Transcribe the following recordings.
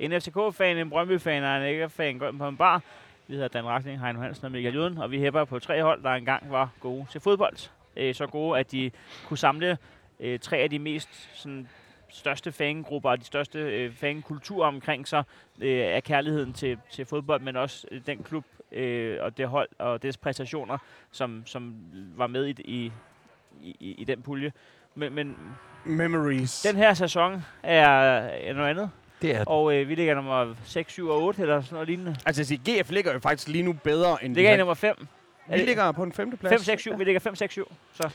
en FCK-fan, en Brøndby-fan og en AGF-fan går ind på en bar. Vi hedder Dan Racking, Heino Hansen og Michael Juden, og vi hæpper på tre hold, der engang var gode til fodbold. Øh, så gode, at de kunne samle øh, tre af de mest sådan, største fangrupper og de største øh, fankulturer omkring sig øh, af kærligheden til, til fodbold, men også øh, den klub øh, og det hold og dets præstationer, som, som var med i, i, i, i den pulje. Men, men Memories. den her sæson er, er noget andet, Det er og øh, vi ligger nummer 6, 7 og 8 eller sådan noget lignende. Altså, jeg siger, GF ligger jo faktisk lige nu bedre end... Vi ligger i nummer 5. her- vi ligger på en femteplads. 5, 6, 7. Vi ligger 5, 6, 7. Så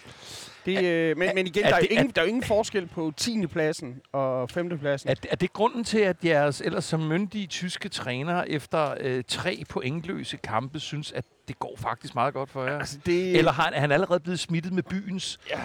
Det, øh, men, men igen, er der er, jo det- ingen, der er jo ingen forskel på 10. pladsen og 5. pladsen. Er, er det grunden til, at jeres ellers som myndige tyske træner efter øh, tre pointløse kampe synes, at det går faktisk meget godt for jer? Altså, det, Eller har han, er han allerede blevet smittet med byens det-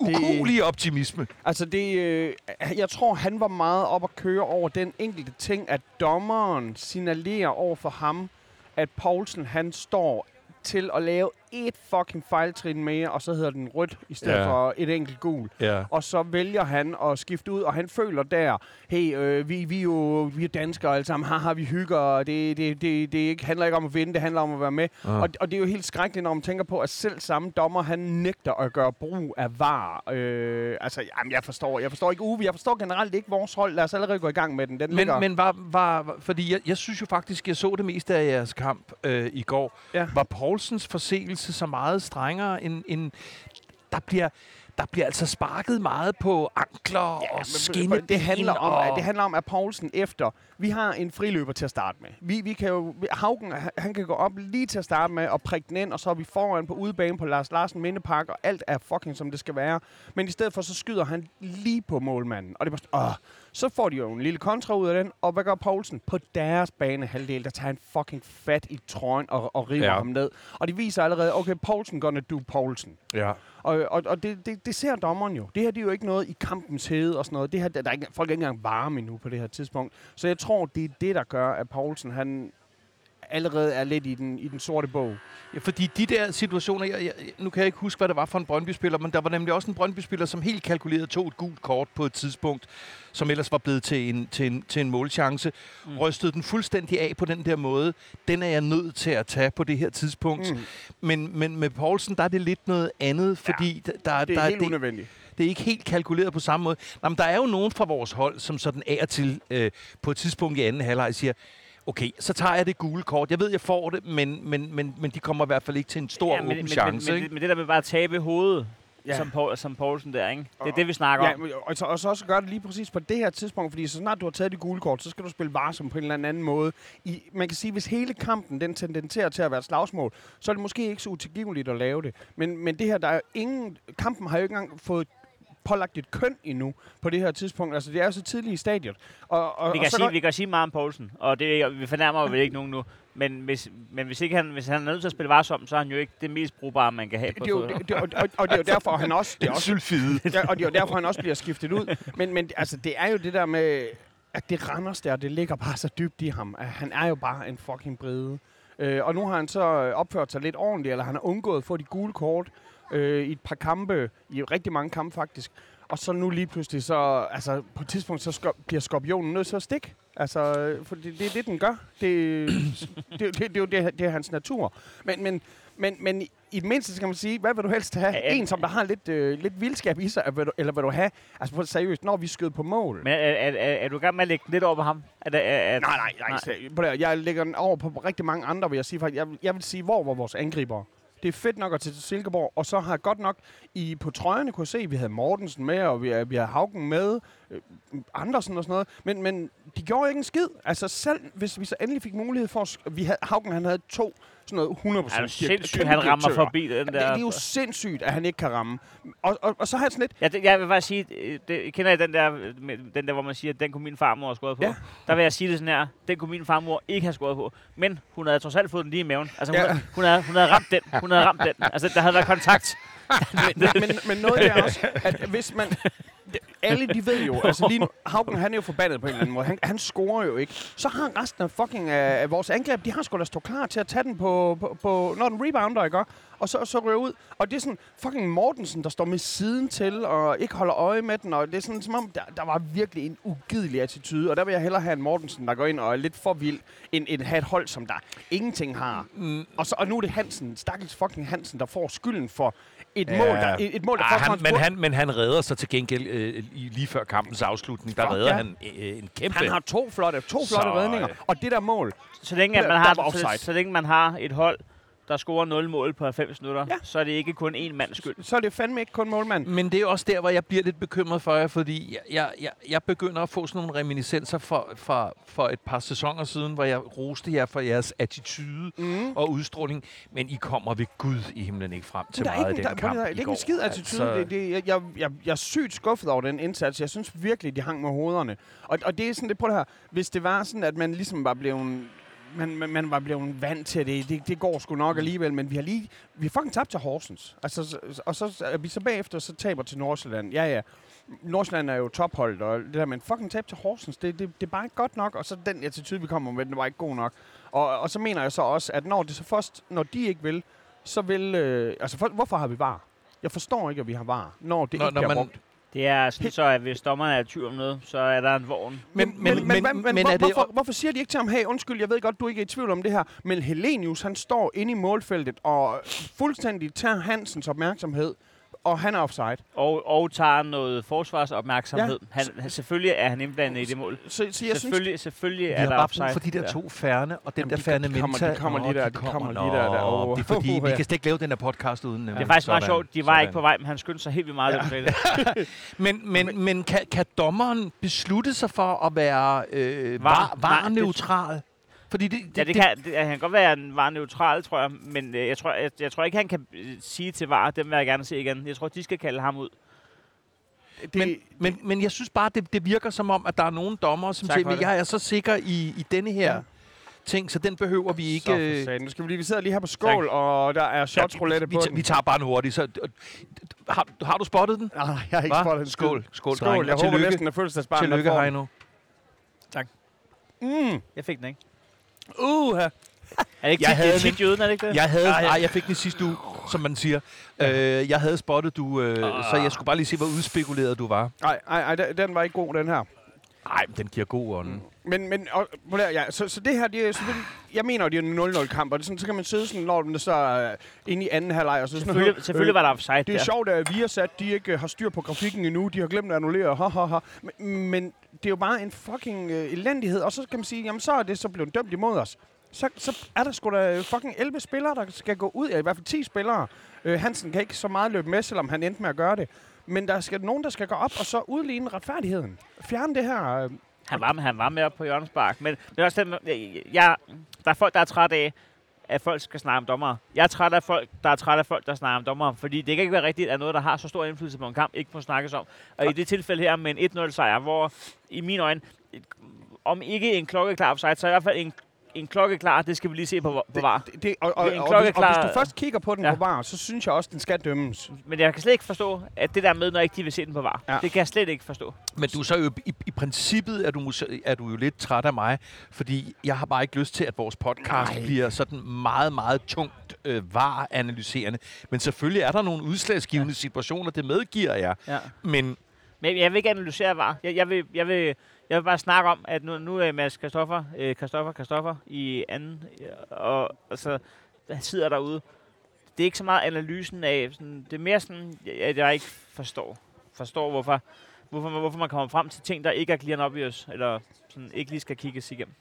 ukuelige optimisme? Altså det, øh, jeg tror, han var meget op at køre over den enkelte ting, at dommeren signalerer over for ham, at Poulsen han står til at lave et fucking fejltrin mere, og så hedder den rødt i stedet ja. for et enkelt gul. Ja. Og så vælger han at skifte ud, og han føler der, hey, øh, vi, vi, er jo vi er danskere alle sammen, haha, vi hygger, og det, det, det, det ikke, handler ikke om at vinde, det handler om at være med. Ah. Og, og det er jo helt skrækkeligt, når man tænker på, at selv samme dommer, han nægter at gøre brug af var. Øh, altså, jamen, jeg forstår, jeg forstår ikke Uwe, jeg forstår generelt ikke vores hold. Lad os allerede gå i gang med den. Den ligger... Men, men var, var, var, fordi jeg, jeg synes jo faktisk, jeg så det meste af jeres kamp øh, i går. Ja. Var Poulsens forseelse så meget strengere end, end der bliver der bliver altså sparket meget på ankler ja, og skinneben. det handler om, og... at det handler om, at Poulsen efter, vi har en friløber til at starte med. Vi, vi kan jo, Haugen, han- kan gå op lige til at starte med og prikke den ind, og så er vi foran på udebane på Lars Larsen Mindepark, og alt er fucking som det skal være. Men i stedet for, så skyder han lige på målmanden. Og det er bare åh. Så får de jo en lille kontra ud af den, og hvad gør Poulsen? På deres banehalvdel, der tager han fucking fat i trøjen og, og river Ja. ham ned. Og det viser allerede, okay, Poulsen gonna do Poulsen. Ja. Og, og, og det, det, det ser dommeren jo. Det her det er jo ikke noget i kampens hede og sådan noget. Det her, der er ikke, folk er ikke engang varme endnu på det her tidspunkt. Så jeg tror, det er det, der gør, at Poulsen han allerede er lidt i den, i den sorte bog. Ja, fordi de der situationer, jeg, jeg, nu kan jeg ikke huske, hvad det var for en Brøndby-spiller, men der var nemlig også en Brøndby-spiller, som helt kalkuleret tog et gult kort på et tidspunkt, som ellers var blevet til en, til en, til en målchance, mm. rystede den fuldstændig af på den der måde. Den er jeg nødt til at tage på det her tidspunkt. Mm. Men, men med Poulsen, der er det lidt noget andet, fordi ja, der, Det der er helt det, unødvendigt. det er ikke helt kalkuleret på samme måde. Nå, men der er jo nogen fra vores hold, som sådan af og til øh, på et tidspunkt i anden halvleg siger, okay, så tager jeg det gule kort. Jeg ved, jeg får det, men, men, men, men de kommer i hvert fald ikke til en stor ja, men, åben men, chance. men, ikke? men, men det der med bare at tabe hovedet, Ja. som, Paul, som Poulsen der, ikke? Det er Og- det, vi snakker Ja, om. og, så, og så også gøre det lige præcis på det her tidspunkt, fordi så snart du har taget de gule kort, så skal du spille varsom på en eller anden måde. I, man kan sige, hvis hele kampen den tendenserer til at være et slagsmål, så er det måske ikke så utilgiveligt at lave det. Men, men det her, der er ingen... Kampen har jo ikke engang fået pålagt et køn endnu på det her tidspunkt. Altså, det er jo så tidligt i stadiet. Og, og, Vi og kan, så sige, går- vi kan sige meget om Poulsen, og det, vi fornærmer jo vel ikke nogen nu. Men hvis, men hvis, ikke han, hvis han er nødt til at spille varsom, så er han jo ikke det mest brugbare, man kan have det, på det, er det, det, og, og, og det er jo derfor, han også... Det er også ja, og det er jo derfor, han også bliver skiftet ud. Men, men altså, det er jo det der med, at det Randers der, det ligger bare så dybt i ham. At han er jo bare en fucking brede. Øh, og nu har han så øh, opført sig lidt ordentligt, eller han har undgået at få de gule kort øh, i et par kampe, i rigtig mange kampe faktisk. Og så nu lige pludselig, så, altså på et tidspunkt, så skop, bliver skorpionen nødt til at stikke. Altså, øh, for det, det er det, den gør. Det, det, det, det, er jo det, det er hans natur. Men, men, men, men i, det mindste skal man sige, hvad vil du helst have? Ja. En, som der har lidt, øh, lidt vildskab i sig, eller vil du, eller vil du have, altså på seriøst, når vi skød på mål? Men er, er, er, er du i gang med at lægge lidt over på ham? Er, er, er, Nej, nej, nej. nej. Det, jeg lægger den over på rigtig mange andre, vil jeg sige. Faktisk. Jeg, vil- jeg vil sige, hvor var vores angriber? Det er fedt nok at tage til Silkeborg, og så har jeg godt nok i, på trøjerne kunne se, at vi havde Mortensen med, og vi, vi havde Haugen med, øh, Andersen og sådan noget, men, men de gjorde ikke en skid. Altså selv hvis vi så endelig fik mulighed for, at vi havde, Haugen han havde to sådan noget 100% er du direk- sindssygt, han rammer forbi den Det, der. det er jo sindssygt, at han ikke kan ramme. Og, og, og så har jeg sådan lidt, Ja, det, jeg vil bare sige, det, kender I den der, den der, hvor man siger, at den kunne min farmor have skåret på? Ja. Der vil jeg sige det sådan her, den kunne min farmor ikke have skåret på. Men hun havde trods alt fået den lige i maven. Altså, hun, Ja. havde, hun, havde, hun havde ramt den. Hun havde ramt den. Altså, der havde været kontakt. men, men, men noget er også, at hvis man... alle de ved jo, altså lige nu, Haugen han er jo forbandet på en eller anden måde. Han, han scorer jo ikke. Så har resten af fucking af, af vores angreb, de har sgu da stå klar til at tage den på, på, på når den rebounder, ikke? Og så, så ryger ud. Og det er sådan fucking Mortensen, der står med siden til og ikke holder øje med den. Og det er sådan, som om, der, der var virkelig en ugidelig attitude. Og der vil jeg hellere have en Mortensen, der går ind og er lidt for vild, end, end have et hold, som der ingenting har. Mm. Og, så, og nu er det Hansen, stakkels fucking Hansen, der får skylden for et Ja. mål, der, et, et mål, der Ah, han, men, han, men han redder sig til gengæld øh, lige før kampens afslutning. Der redder ja. han øh, en kæmpe... Han har to flotte, to flotte Så, redninger. Og det der mål, Så længe, at man har, så, så længe man har et hold, der scorer 0 mål på 90 minutter, Ja. så er det ikke kun én mands skyld. så er det fandme ikke kun målmanden. Men det er også der, hvor jeg bliver lidt bekymret for jer, fordi jeg, jeg, jeg, begynder at få sådan nogle reminiscenser for, for, for et par sæsoner siden, hvor jeg roste jer for jeres attitude Mm. og udstråling, men I kommer ved Gud i himlen ikke frem til Der meget ikke, i der, den prøv kamp i det er ikke en skid attitude. Altså, Det, det, jeg, jeg, jeg, jeg er sygt skuffet over den indsats. Jeg synes virkelig, de hang med hovederne. Og, og det er sådan, det på det her. Hvis det var sådan, at man ligesom var blevet man, man, man var blevet vant til det. det. Det går sgu nok alligevel, men vi har lige... Vi har fucking tabt til Horsens. Altså, så- og så er vi så bagefter, så taber til Nordsjælland. Ja, ja. Nordsjælland er jo topholdt, og det der, men fucking tab til Horsens, det, det, det er bare ikke godt nok. Og så den attitude, vi kommer med, den var ikke god nok. Og, og så mener jeg så også, at når det så først, når de ikke vil, så vil... Øh, altså, for, hvorfor har vi var? Jeg forstår ikke, at vi har var, når det Når- ikke når bliver man- brugt. Det er sådan så, at hvis dommerne er i tvivl om noget, så er der en vogn. Men, men, men, men, hvad- men, hvor, det... hvorfor, hvorfor siger de ikke til ham, hey, undskyld, jeg ved godt, du ikke er i tvivl om det her, men Helenius, han står inde i målfeltet og fuldstændig tager Hansens opmærksomhed, og han er offside. Og, og tager noget forsvarsopmærksomhed. Ja. Han, han, selvfølgelig er han indblandet i det mål. Så, så jeg synes, Selvfølgelig, selvfølgelig Vi er har der bare offside. brug for de der to færne, og den Jamen, der de- færne de kommer- Menta. de kommer lige der, de kommer lige der, der. Nå, Åh. Det er fordi, vi Ja. kan slet ikke lave den her podcast uden. Det er faktisk meget sjovt. De var ikke på vej, men han skyndte sig helt vildt meget. Ja. Men, men, men kan, kan dommeren beslutte sig for at være øh, Var- var, var neutral? Fordi det, det, Ja, det kan, det, han kan godt være, at han var neutral, tror jeg. Men øh, jeg, tror, jeg, jeg tror ikke, han kan øh, sige til VAR, dem vil jeg gerne se igen. Jeg tror, de skal kalde ham ud. det, men, men, men jeg synes bare, det, det virker som om, at der er nogle dommer, som Tak siger, det. jeg er så sikker i, i denne her Ja. ja. ting, så den behøver vi ikke... så øh, satan. Nu skal vi lige, vi sidder lige her på skål, og der er shots roulette vi, på vi, den. vi tager bare en hurtig. Så, har, har du spottet den? Nej, jeg har ikke Hva? spottet en skid. Skål, skål, Skål, drenge. jeg Og håber tillykke. næsten, at fødselsdagsbarnet Tillykke, den. Heino. Mm. Jeg fik den ikke. Uh, Er det ikke Jeg tit, havde er tit jøden, er det ikke det? Jeg havde, Ah, ja. nej, jeg fik den sidste uge, som man siger. Øh, jeg havde spottet, du, øh, så jeg skulle bare lige se, hvor udspekuleret du var. Nej, nej, nej, den- var ikke god, den her. Nej, den giver god ånd. Men, men og, ja, så, så det her, det er selvfølgelig, jeg mener, det er en 0-0 kamp, og det er sådan, så kan man sidde sådan, når den så er inde i anden halvleg, og så sådan, Selvfølgelig, selvfølgelig var der offside Det er der. sjovt, at vi har sat, de ikke øh, har styr på grafikken endnu, de har glemt at annullere, ha, ha, ha. Men, men det er jo bare en fucking øh, elendighed, og så kan man sige, jamen så er det så blevet dømt imod os. Så, så er der sgu da øh, fucking 11 spillere, der skal gå ud, ja, i hvert fald 10 spillere. Øh, Hansen kan ikke så meget løbe med, selvom han endte med at gøre det. Men der skal nogen, der skal gå op og så udligne retfærdigheden. Fjerne det her. Øh, Han var, han var med op på Jørgens Bark. Men det er også jeg, jeg, der er folk, der er trætte af, at folk skal snakke om dommer. Jeg er træt af folk, der er træt af folk, der snakker om dommer. Fordi det kan ikke være rigtigt, at noget, der har så stor indflydelse på en kamp, ikke må snakkes om. Og i det tilfælde her med en 1-0 sejr, hvor i mine øjne, om ikke en klokkeklar offside, så i hvert fald en, en klokkeklar, det skal vi lige se på, på var. Det, det, og, og, Det en og, og, hvis, og klokkeklar- hvis du først kigger på den Ja. på var, så synes jeg også, den skal dømmes. Men jeg kan slet ikke forstå, at det der med, når ikke de vil se den på var. Ja. Det kan jeg slet ikke forstå. Men du er så jo, i, i princippet er du, er du jo lidt træt af mig, fordi jeg har bare ikke lyst til, at vores podcast. Nej. bliver sådan meget, meget tungt øh, var-analyserende. Men selvfølgelig er der nogle udslagsgivende ja. situationer, det medgiver jeg. Ja. Men Men jeg vil ikke analysere VAR. Jeg, jeg, vil, jeg, vil, jeg vil bare snakke om, at nu, nu er Mads Kristoffer, øh, Kristoffer, Kristoffer i anden, øh, og, og så sidder derude. Det er ikke så meget analysen af, sådan, det er mere sådan, at jeg ikke forstår, forstår hvorfor, hvorfor, man, hvorfor man kommer frem til ting, der ikke er clear obvious, eller sådan, ikke lige skal kigges igennem.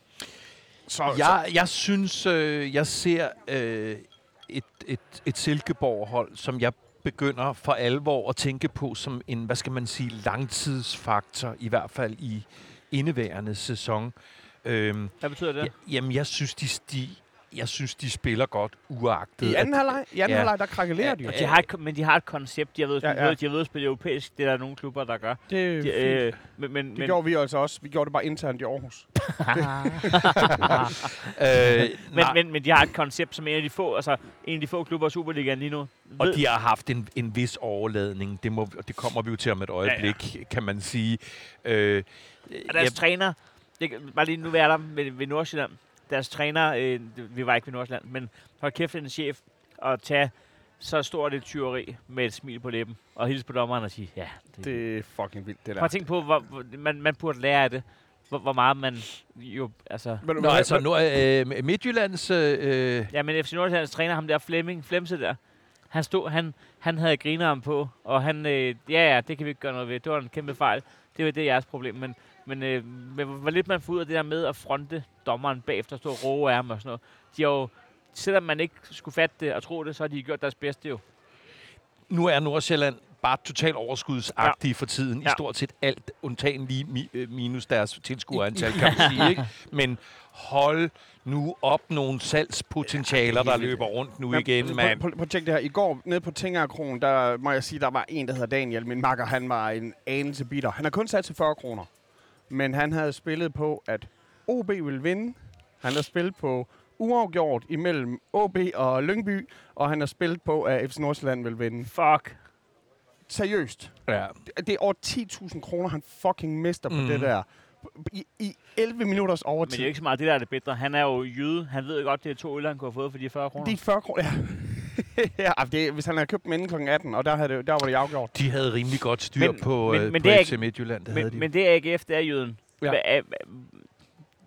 Så, jeg, jeg synes, øh, jeg ser øh, et, et, et Silkeborg-hold, som jeg begynder for alvor at tænke på som en, hvad skal man sige, langtidsfaktor, i hvert fald i indeværende sæson. Øhm, Hvad betyder det? Ja, jamen, jeg synes, de, de, jeg synes, de spiller godt uagtet. I anden halvleg, i anden Ja. halvleg der krakelerer de jo. De har et, men de har et koncept. De har været, Ja, ja, ja. ja. De har været at spille europæisk. Det er der nogle klubber, der gør. Det, er De, øh, men, men, det men, gjorde vi altså også. Vi gjorde det bare internt i Aarhus. Øh, men, men, men de har et koncept som en af de få, altså en af de få klubber i Superligaen lige nu. og Ved- de har haft en, en vis overladning. Det, må, det kommer vi jo til om et øjeblik, ja, ja. kan man sige. Øh, Og deres træner, det, bare lige nu jeg der ved, ved Nordsjælland. Deres træner, øh, vi var ikke ved Nordsjælland, men hold kæft en chef at tage så stort et tyveri med et smil på læben og hilse på dommeren og sige, ja, det, det. Er fucking vildt, det Prøv der. at tænke på, hvor, hvor, man, man burde lære af det. Hvor, hvor meget man jo, altså... Men, Nå, altså, nu, øh, Midtjyllands... Øh, Ja, men FC Nordsjællands træner, ham der Flemming, Flemse der, han stod, han, han havde grineren på, og han, øh, ja ja, det kan vi ikke gøre noget ved, det var en kæmpe fejl. Det var det er jeres problem, men, men, øh, men hvor lidt man får ud af det der med at fronte dommeren bagefter, stå og roe af ham og sådan noget. De har jo, selvom man ikke skulle fatte det og tro det, så har de gjort deres bedste jo. nu er Nordsjælland bare totalt overskudsagtige ja. for tiden. Ja. I stort set alt, undtagen lige mi, øh, minus deres tilskuerantal, kan man sige. Ikke? Men hold nu op nogle salgspotentialer, der løber rundt nu igen, mand. Prøv, prøv, det her. I går, nede på Tingerkronen, der må jeg sige, der var en, der hedder Daniel. Min makker, han var en anelse bitter. Han har kun sat til 40 kroner. Men han havde spillet på, at OB ville vinde. Han havde spillet på uafgjort imellem OB og Lyngby. Og han har spillet på, at FC Nordsjælland vil vinde. Fuck. Seriøst. Ja. Det er over 10.000 kroner, han fucking mister på Mm. det der. I, I 11 minutters Men overtid. det er jo ikke så meget det, der er det bedre. Han er jo jyde. Han ved jo godt, det er to øl, han kunne have fået for de 40 kroner. Det er 40 kroner. Ja. ja, det, hvis han havde købt dem inden kl. 18, og der, havde det, der var det afgjort. De havde rimelig godt styr Men- på, men- øh, men på det er FC ikke- Midtjylland. Det havde men, de. men det er AGF, det er jyden. Ja. Hva,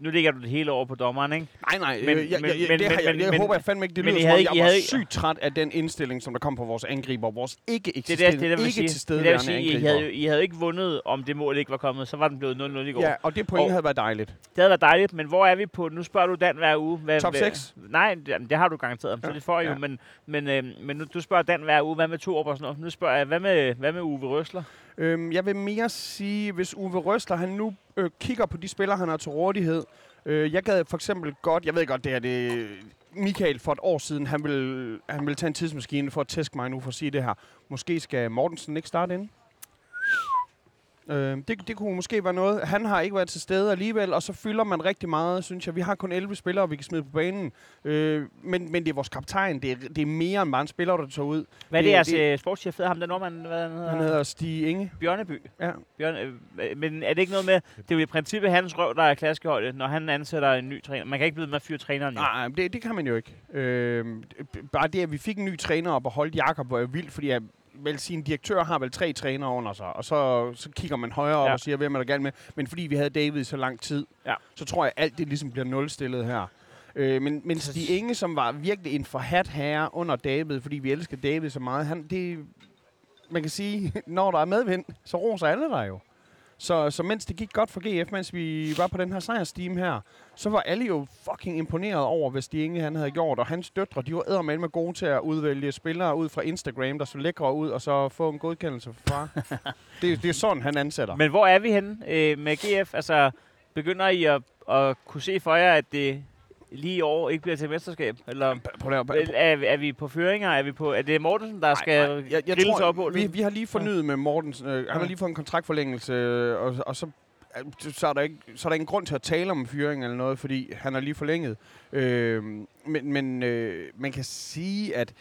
nu ligger du det hele over på dommeren, ikke? Nej, nej. Men- Men, jeg, men- jeg, jeg, men- det har, jeg, jeg men- håber jeg fandme ikke, det lyder I som havde om, jeg I var havde ikke- sygt træt af den indstilling, som der kom på vores angriber. Vores ikke er eksisterende, det, er det, jeg vil ikke sige. til Det det, jeg vil stede sige. I angriber. havde, jo- I havde ikke vundet, om det mål ikke var kommet. Så var den blevet 0-0 i går. Ja, og det point Og- havde været dejligt. Det havde været dejligt, men hvor er vi på? Nu spørger du Dan hver uge. Hvad, Top hvad, seks? Nej, det, det har du garanteret. Så Ja, det får I jo. ja. Men, men, øh, men nu, du spørger Dan hver uge. Hvad med to og sådan noget? Nu spørger jeg, hvad med, hvad med Uwe Røsler? Øhm, jeg vil mere sige, hvis Uwe Røsler, han nu øh, kigger på de spillere, han har til rådighed. Øh, jeg gad for eksempel godt, jeg ved godt, det her det Michael for et år siden, han ville, han ville tage en tidsmaskine for at tæske mig nu for at sige det her. Måske skal Mortensen ikke starte ind? Øh, det, det kunne måske være noget. Han har ikke været til stede alligevel, og så fylder man rigtig meget, synes jeg. Vi har kun 11 spillere, vi kan smide på banen. Øh, men, men det er vores kaptajn. Det er, det er mere end bare en spiller, der tager ud. Hvad er det, jeres det, sportschef hedder? Ham der nordmand, hvad han hedder? Han hedder Stig Inge. Bjørneby. Ja. Bjørn, øh, men er det ikke noget med, det er jo i princippet hans røv, der er klaskeholdet, når han ansætter en ny træner. Man kan ikke blive med at fyre træneren jo. Nej, det, det kan man jo ikke. Øh, bare det, at vi fik en ny træner op og holdt Jakob, var jo vildt, fordi jeg vel sin direktør har vel tre trænere under sig, og så, så kigger man højere op Ja. og siger, hvem er der galt med. Men fordi vi havde David i så lang tid, Ja. så tror jeg, alt det ligesom bliver nulstillet her. Øh, men, men Så- Stig Inge, som var virkelig en forhat herre under David, fordi vi elsker David så meget, han, det, man kan sige, når der er medvind, så roser alle der jo. Så, så mens det gik godt for GF, mens vi var på den her sejrsteam her, så var alle jo fucking imponeret over, hvad Stig Inge han havde gjort. Og hans døtre, de var eddermame med gode til at udvælge spillere ud fra Instagram, der så lækre ud, og så få en godkendelse fra far. det, det er sådan, han ansætter. Men hvor er vi henne øh, med GF? Altså, begynder I at, at kunne se for jer, at det lige i år ikke bliver til mesterskab? Eller Prøv at, er, er, er vi på føringer? Er, vi på, er det Mortensen, der skal jeg, jeg sig tror, op på vi, vi har lige fornyet med Mortens. Øh, han har Ja. lige fået en kontraktforlængelse, øh, og, og så, øh, så, er der ikke, så er der ingen grund til at tale om fyring eller noget, fordi han er lige forlænget. Øh, men men øh, man kan sige, at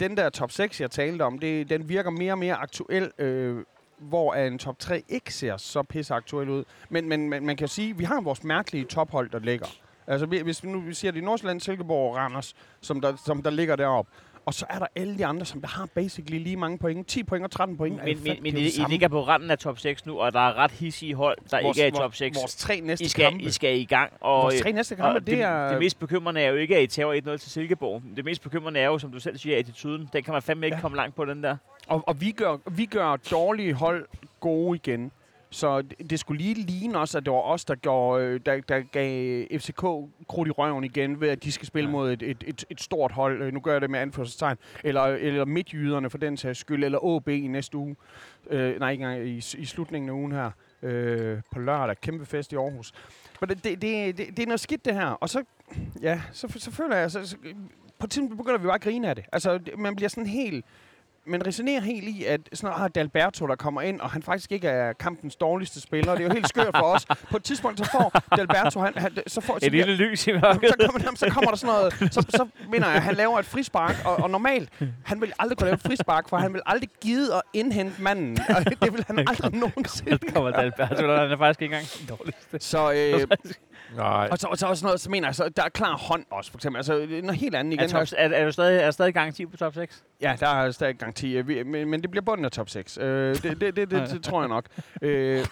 den der top 6, jeg talte om, det, den virker mere og mere aktuel, øh, hvor en top 3 ikke ser så pisse aktuel ud. Men, men, men man kan sige, at vi har vores mærkelige tophold, der ligger. Altså vi- hvis vi nu vi siger, det er Nordsjælland, Silkeborg og Randers, som der, som der ligger deroppe. Og så er der alle de andre, som der har basically lige mange point. 10 point og 13 point. Men, men, men I, I ligger på randen af top 6 nu, og der er ret hissige hold, der vores, ikke er i top vores- 6. Vores tre næste I skal, kampe. I skal i gang. Og, vores tre næste kampe, det, det, er... det mest bekymrende er jo ikke, at I tager 1-0 til Silkeborg. Det mest bekymrende er jo, som du selv siger, attituden. Den kan man fandme ikke Ja. komme langt på, den der. Og, og vi, gør, vi gør dårlige hold gode igen. Så det, det skulle lige ligne også, at det var os, der, gjorde, øh, der, der gav FCK krudt i røven igen, ved at de skal spille Ja. mod et, et, et, et stort hold. Øh, Nu gør jeg det med anførselstegn. Eller, eller midtjyderne for den sags skyld, eller AB i næste uge. Øh, nej, ikke engang i, i slutningen af ugen her. øh, på lørdag. Kæmpe fest i Aarhus. Men det, det, det, det, det er noget skidt, det her. Og så, ja, så, så føler jeg, så, så, på et tidspunkt begynder vi bare at grine af det. Altså, man bliver sådan helt... Man resonerer helt i, at sådan noget, ah, Dalberto, der kommer ind, og han faktisk ikke er kampens dårligste spiller. Det er jo helt skørt for os. På et tidspunkt, så får Dalberto, han, han, så får, så Et lille lys i mørket. så kommer, så kommer der sådan noget, så, så mener jeg, at han laver et frispark, og, og normalt, han vil aldrig kunne lave et frispark, for han vil aldrig gide at indhente manden. Og det vil han aldrig nogensinde. Så kommer Dalberto, der han er faktisk ikke engang den dårligste. Så, øh, Nej. og, så, og så også noget, så mener jeg, så der er klar hånd også, for eksempel. Altså, det er noget helt andet Er, igen. top, er, er, du stadig, er der stadig garanti på top 6? Ja, der er stadig garanti, vi- men, men det bliver bunden af top 6. Øh, det, det, det, det, det, tror jeg nok. Øh,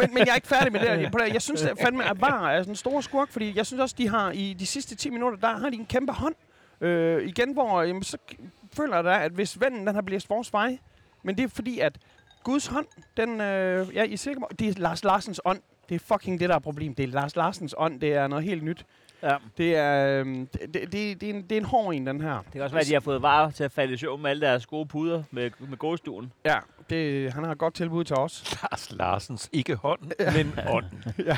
men, men jeg er ikke færdig med det. her. På det. her. Jeg synes at fandme, at VAR er sådan en stor skurk, fordi jeg synes også, de har i de sidste 10 minutter, der har de en kæmpe hånd. Øh, igen, hvor jamen, så føler jeg da, at hvis vennen den har blæst vores vej, men det er fordi, at Guds hånd, den, øh, ja, i Silkeborg, det er Lars Larsens ånd. Det er fucking det, der er problem. Det er Lars Larsens ånd. Det er noget helt nyt. Ja. Det er, øh, det, det, det, er en, det er en hård en, den her. Det kan også være, at de har fået varer til at falde i søvn med alle deres gode puder med, med gåstuen. Ja, det, han har et godt tilbud til os. Lars Larsens, ikke hånd, men ånd. Ja.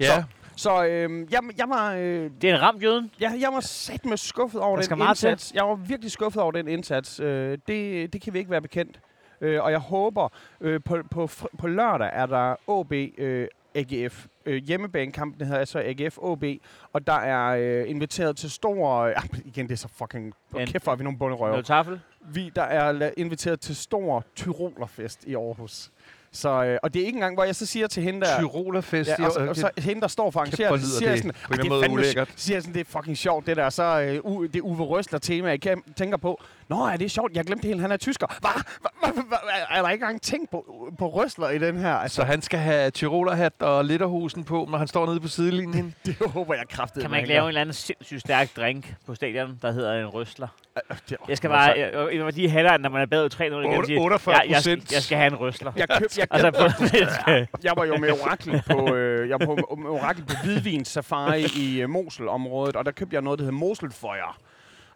Ja. Så øh, jeg, jeg var... Øh, Det er en ramt jøden. jeg, jeg var sat med skuffet over Der den skal meget til. indsats. Jeg var virkelig skuffet over den indsats. Øh, det, det kan vi ikke være bekendt. Øh, og jeg håber, øh, på, på, på lørdag er der OB øh, AGF. Øh, hjemmebanekampen hedder altså AGF OB. Og der er øh, inviteret til stor... Øh, igen, det er så fucking... En- Kæft, hvor er vi nogle bunderøve. Noget tafel. Vi, der er la- inviteret til stor Tyrolerfest i Aarhus. Så, øh, og det er ikke engang, hvor jeg så siger til hende der... Tyrolerfest. Ja, og, så, og så hende, der står for arrangeret, hvor så lyder siger jeg det sådan, på en "Ej, eller anden måde fandme ulækkert." sj- siger sådan, det er fucking sjovt, det der. Så øh, u, det Uwe Røsler tema, jeg tænker på, nå, er det sjovt? Jeg glemte helt, han er tysker. Hvad? Hva? Hva? Hva? Er der ikke engang tænkt på, på Røsler i den her? Altså, Så han skal have tyrolerhat og litterhusen på, når han står nede på sidelinjen. det håber jeg kraftigt. Kan man ikke lave en eller anden sindssygt stærk drink på stadion, der hedder en røsler? Det, Jeg skal bare... Jeg, jeg, jeg, de halvdelen, når man er bagud 3-0, kan jeg sige, 48 jeg, jeg, jeg skal have en røsler. jeg, køb, jeg, Altså, jeg, på, jeg var jo med Orakel på, øh, jeg var på med Orakel på Hvidvins Safari i øh, Moselområdet, og der købte jeg noget, der hedder Moselføjer.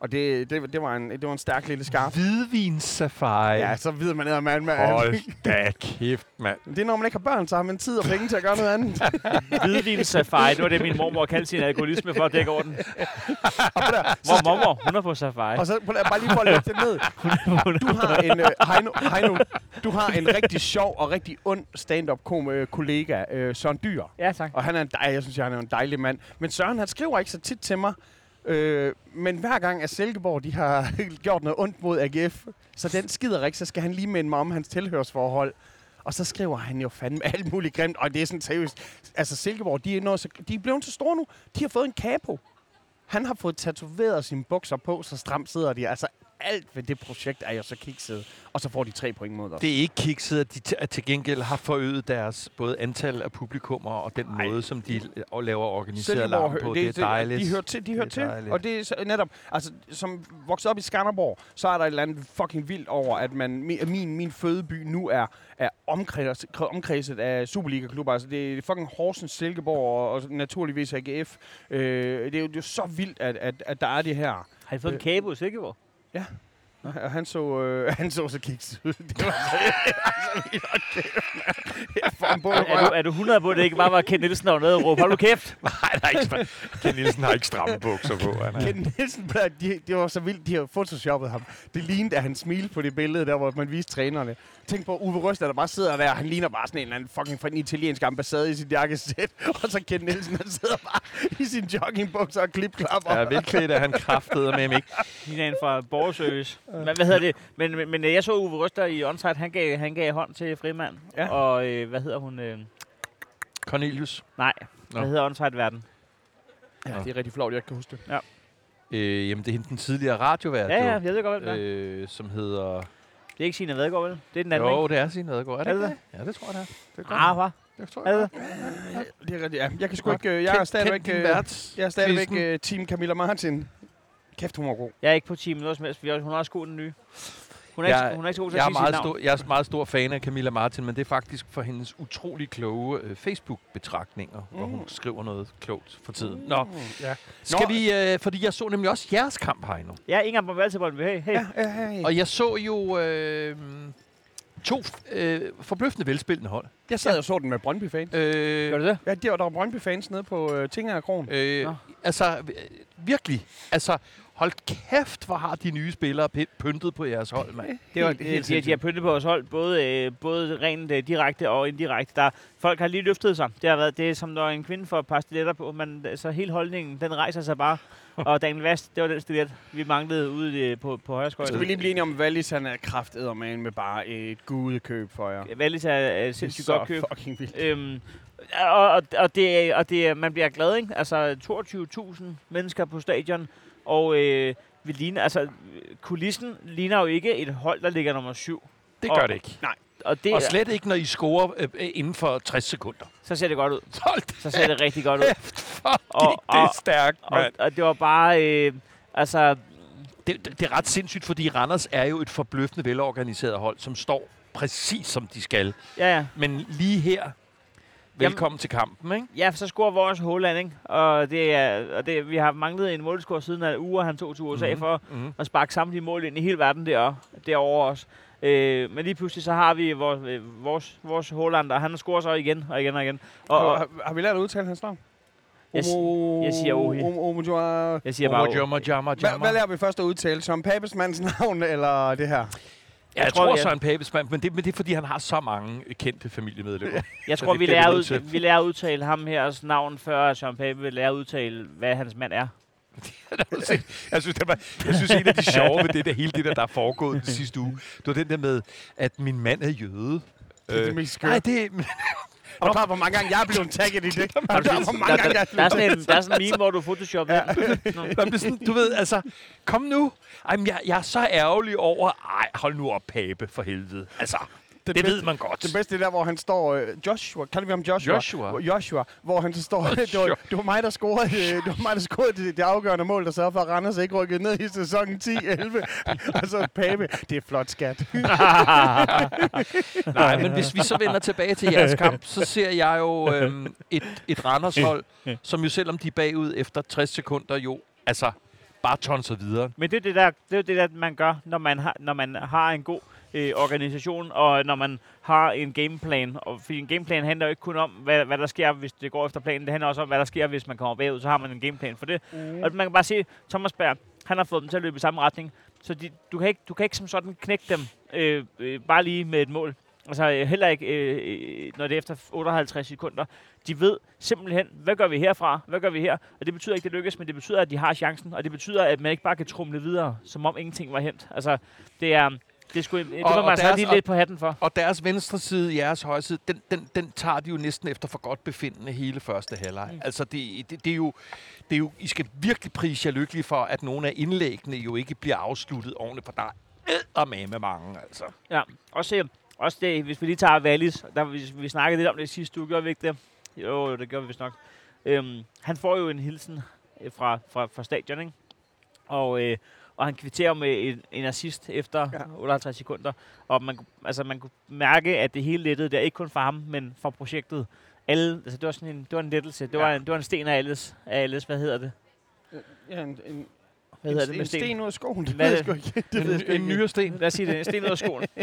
Og det, det, det, var en, det var en stærk lille skarp. Hvidvinssafari. Ja, så ved man, at man, man, Hold da kæft, mand. Det er, når man ikke har børn, så har man tid og penge til at gøre noget andet. Hvidvin safari, det var det, min mormor kaldte sin alkoholisme for at dække over den. Mor, mormor, hun er på safari. og så på der, bare lige for at lægge det ned. Du har en, øh, Heino, Heino, du har en rigtig sjov og rigtig ond stand-up øh, kollega, øh, Søren Dyr. Ja, tak. Og han er en dej, jeg synes, han er en dejlig mand. Men Søren, han skriver ikke så tit til mig. Øh, men hver gang, at Silkeborg de har gjort noget ondt mod AGF, så den skider ikke, så skal han lige minde mig om hans tilhørsforhold. Og så skriver han jo fandme alt muligt grimt, og det er sådan seriøst. Altså Silkeborg, de er, noget, så, de er blevet så store nu. De har fået en capo. Han har fået tatoveret sine bukser på, så stramt sidder de. Altså alt ved det projekt er jo så kikset. Og så får de tre point mod os. Det er ikke kikset, at de t- at til gengæld har forøget deres både antal af publikummer og den Nej. måde, som de laver organiseret larm på. Det, er dejligt. De hører til, de hører Det er til. dejligt. Og det er så, netop, altså, som vokset op i Skanderborg, så er der et eller andet fucking vildt over, at man, min, min fødeby nu er, er omkreds, omkredset af Superliga-klubber. Altså, det er fucking Horsens, Silkeborg og, og naturligvis AGF. Øh, det, er jo, det er jo så vildt, at, at, at der er det her. Har I fået en kabo i Silkeborg? Og han så, øh, han så så kiks ud. Det var så, altså, vi var kæft, Er du, er du 100 på, at det ikke bare var Ken Nielsen, der var nede og råbe, hold nu kæft? Nej, der er ikke Ken Nielsen har ikke stramme bukser på. Han er. Ken Nielsen, de, det var så vildt, de har photoshoppet ham. Det lignede, at han smilte på det billede, der hvor man viste trænerne. Tænk på Uwe Røsler, der bare sidder der. Han ligner bare sådan en eller anden fucking fra den italienske ambassade i sit jakkesæt. Og så Ken Nielsen, han sidder bare i sin joggingbukser og klipklapper. Ja, velklædt er han kraftede med ikke. Ligner en fra Borgerservice. Men, hvad hedder det? Men, men, men jeg så Uwe Røster i onsite, han gav, han gav hånd til Frimand. Ja. Og øh, hvad hedder hun? Øh, Cornelius. nej, Nå. hvad hedder onsite-verden? Ja, det er rigtig flot, jeg ikke kan huske det. Øh, jamen, det er hende den tidligere radiovært, Ja, ja, jeg ved godt, hvem det er. øh, som hedder... Det er ikke Signe Vadegaard, vel? Det er den anden, Jo, ikke? det er Signe Adegaard. Er det Er det ikke det? Ja, det tror jeg, det er. Det er Ah, hvad? det tror Er jeg. det? Det er rigtigt, ja. Jeg kan sgu ikke... øh, Jeg er stadigvæk... Kend din øh. Jeg er stadigvæk uh, team Camilla Martin. Kæft, hun var god. Jeg er ikke på team noget som helst, fordi hun har også god den nye. Hun er, Jeg- ikke, hun er ikke så god til Jeg at er, sige sit meget navn. stor, jeg er meget stor fan af Camilla Martin, men det er faktisk for hendes utrolig kloge øh, Facebook-betragtninger, mm. hvor hun Mm. skriver noget klogt for tiden. Nå, Mm, ja. skal Nå. vi... Øh, fordi jeg så nemlig også jeres kamp, Heino. Ja, Inger på valgtilbolden. Hey, hey. Ja, ja, ja. Og jeg så jo... Øh, to øh, forbløffende velspillende hold. Jeg sad og så den med Brøndby-fans. Øh, Gør du det? Ja, der, der var Brøndby-fans nede på øh, Tinger Kron. øh, Nå. altså, øh, virkelig. Altså, hold kæft, hvor har de nye spillere py- pyntet på jeres hold, mand. Det var de, helt de, har pyntet på os hold, både, øh, både rent øh, direkte og indirekte. Der, folk har lige løftet sig. Det har været det, er som når en kvinde får et par stiletter på. Men altså, hele holdningen, den rejser sig bare. og Daniel Vast, det var den stilet, vi manglede ude øh, på, på højre skøjte. Skal vi lige blive enige om, Wallis han er krafteddermand med bare et gudekøb for jer. Wallis er, er sindssygt Så godt køb. fucking vildt. Øhm, og, og, og, det, og det, man bliver glad, ikke? Altså 22.000 mennesker på stadion, og øh, vi ligner, altså, kulissen ligner jo ikke et hold, der ligger nummer syv. Det Og- gør det ikke. Og, det, Og slet ikke, når I scorer øh, øh, inden for 60 sekunder. så ser det godt ud. Hold Så ser det rigtig godt ud. for Og- det og- stærkt, Og, mand. og det var bare, øh, altså, Det, det, det er ret sindssygt, fordi Randers er jo et forbløffende velorganiseret hold, som står præcis som de skal. ja, ja. Men lige her, velkommen til kampen, ikke? Ja, så scorer vores Håland, ikke? Og, det er, og det, vi har manglet en målscore siden af uger, han tog til USA Mhm. mm-hmm. for Mm-hmm. at sparke samtlige mål ind i hele verden der, derovre også. Øh, men lige pludselig så har vi vores, øh, vores, vores Håland, og han scorer så igen og igen og igen. Og, og har, har vi lært at udtale hans navn? Jeg jeg siger Ohi. Ohi. jeg siger bare, Jammer, jammer, Hvad, hvad lærer vi først at udtale? Som Papesmands navn, eller det her? Ja, jeg, Jeg tror, tror, Søren Papesmand, men det, men det er, fordi han har så mange kendte familiemedlemmer. jeg tror, det vi lærer, ud, vi lærer at udtale ham her navn, før Søren Pape vil lære at udtale, hvad hans mand er. jeg, synes, det var, jeg synes, en af de sjove ved det der, hele det der, der er foregået den sidste uge, det var den der med, at min mand er jøde. Det er det mest skøre. nej, det, Er du klar, hvor mange gange jeg er blevet tagget i det? Er klar, hvor Der, mange gange jeg der, der, er sådan en, der er sådan en meme, hvor du photoshoppet. Ja. Nå, men sådan, du ved, altså, kom nu. Ej, jeg, jeg er så ærgerlig over, ej, hold nu op, Pape, for helvede. Altså, det, bedste- ved man godt. Det bedste er der, hvor han står... Øh, Joshua, kalder vi ham Joshua? Joshua. Hvor- Joshua, hvor han så står... det, var, det var mig, der scorede, øh, det, var mig, der scorede det, det afgørende mål, der sørger for, at Randers ikke rykkede ned i sæsonen 10-11. og så Pape. Det er flot, skat. Nej, men hvis vi så vender tilbage til jeres kamp, så ser jeg jo øhm, et, et Randers-hold, som jo selvom de er bagud efter 60 sekunder, jo altså bare tonser videre. Men det er det der, det er det der, man gør, når man har, når man har en god øh, organisation, og når man har en gameplan. Og, fordi en gameplan handler jo ikke kun om, hvad, hvad der sker, hvis det går efter planen. Det handler også om, hvad der sker, hvis man kommer bagud. Så har man en gameplan for det. Mm. Og man kan bare se, Thomas Berg, han har fået dem til at løbe i samme retning. Så de, du, kan ikke, du kan ikke som sådan knække dem øh, øh, bare lige med et mål. Altså øh, heller ikke, øh, øh, når det er efter 58 sekunder. De ved simpelthen, hvad gør vi herfra? Hvad gør vi her? Og det betyder ikke, det lykkes, men det betyder, at de har chancen. Og det betyder, at man ikke bare kan trumle videre, som om ingenting var hent. Altså, det er... Det, skulle, det Og- må og man altså lige lidt på hatten for. Og deres venstre side, jeres højre side, den, den, den tager de jo næsten efter for godt befindende hele første halvleg. Mm. Altså, det, det, det, er jo, det er jo, I skal virkelig prise jer lykkelige for, at nogle af indlæggene jo ikke bliver afsluttet ordentligt, for der er med mange, altså. Ja, også, også det, hvis vi lige tager Wallis, der, vi, vi snakkede lidt om det sidste uge, gjorde vi ikke det? Jo, det gjorde vi vist nok. Øhm, han får jo en hilsen øh, fra, fra, fra stadion, ikke? Og, øh, og han kvitterer med en, en assist efter Ja. ja. 58 sekunder. Og man, altså, man kunne mærke, at det hele lettede der, ikke kun for ham, men for projektet. Alle, altså, det var sådan en, det var en lettelse. Det, Ja. var en, det var en sten af alles, af alles, hvad hedder det? Ja, en, en, Hvad en, hedder det med en sten? sten ud af skoen. Det ved er jeg sgu ikke. Det ved jeg sgu En, en nyere sten. Lad os sige det. En sten ud af skoen.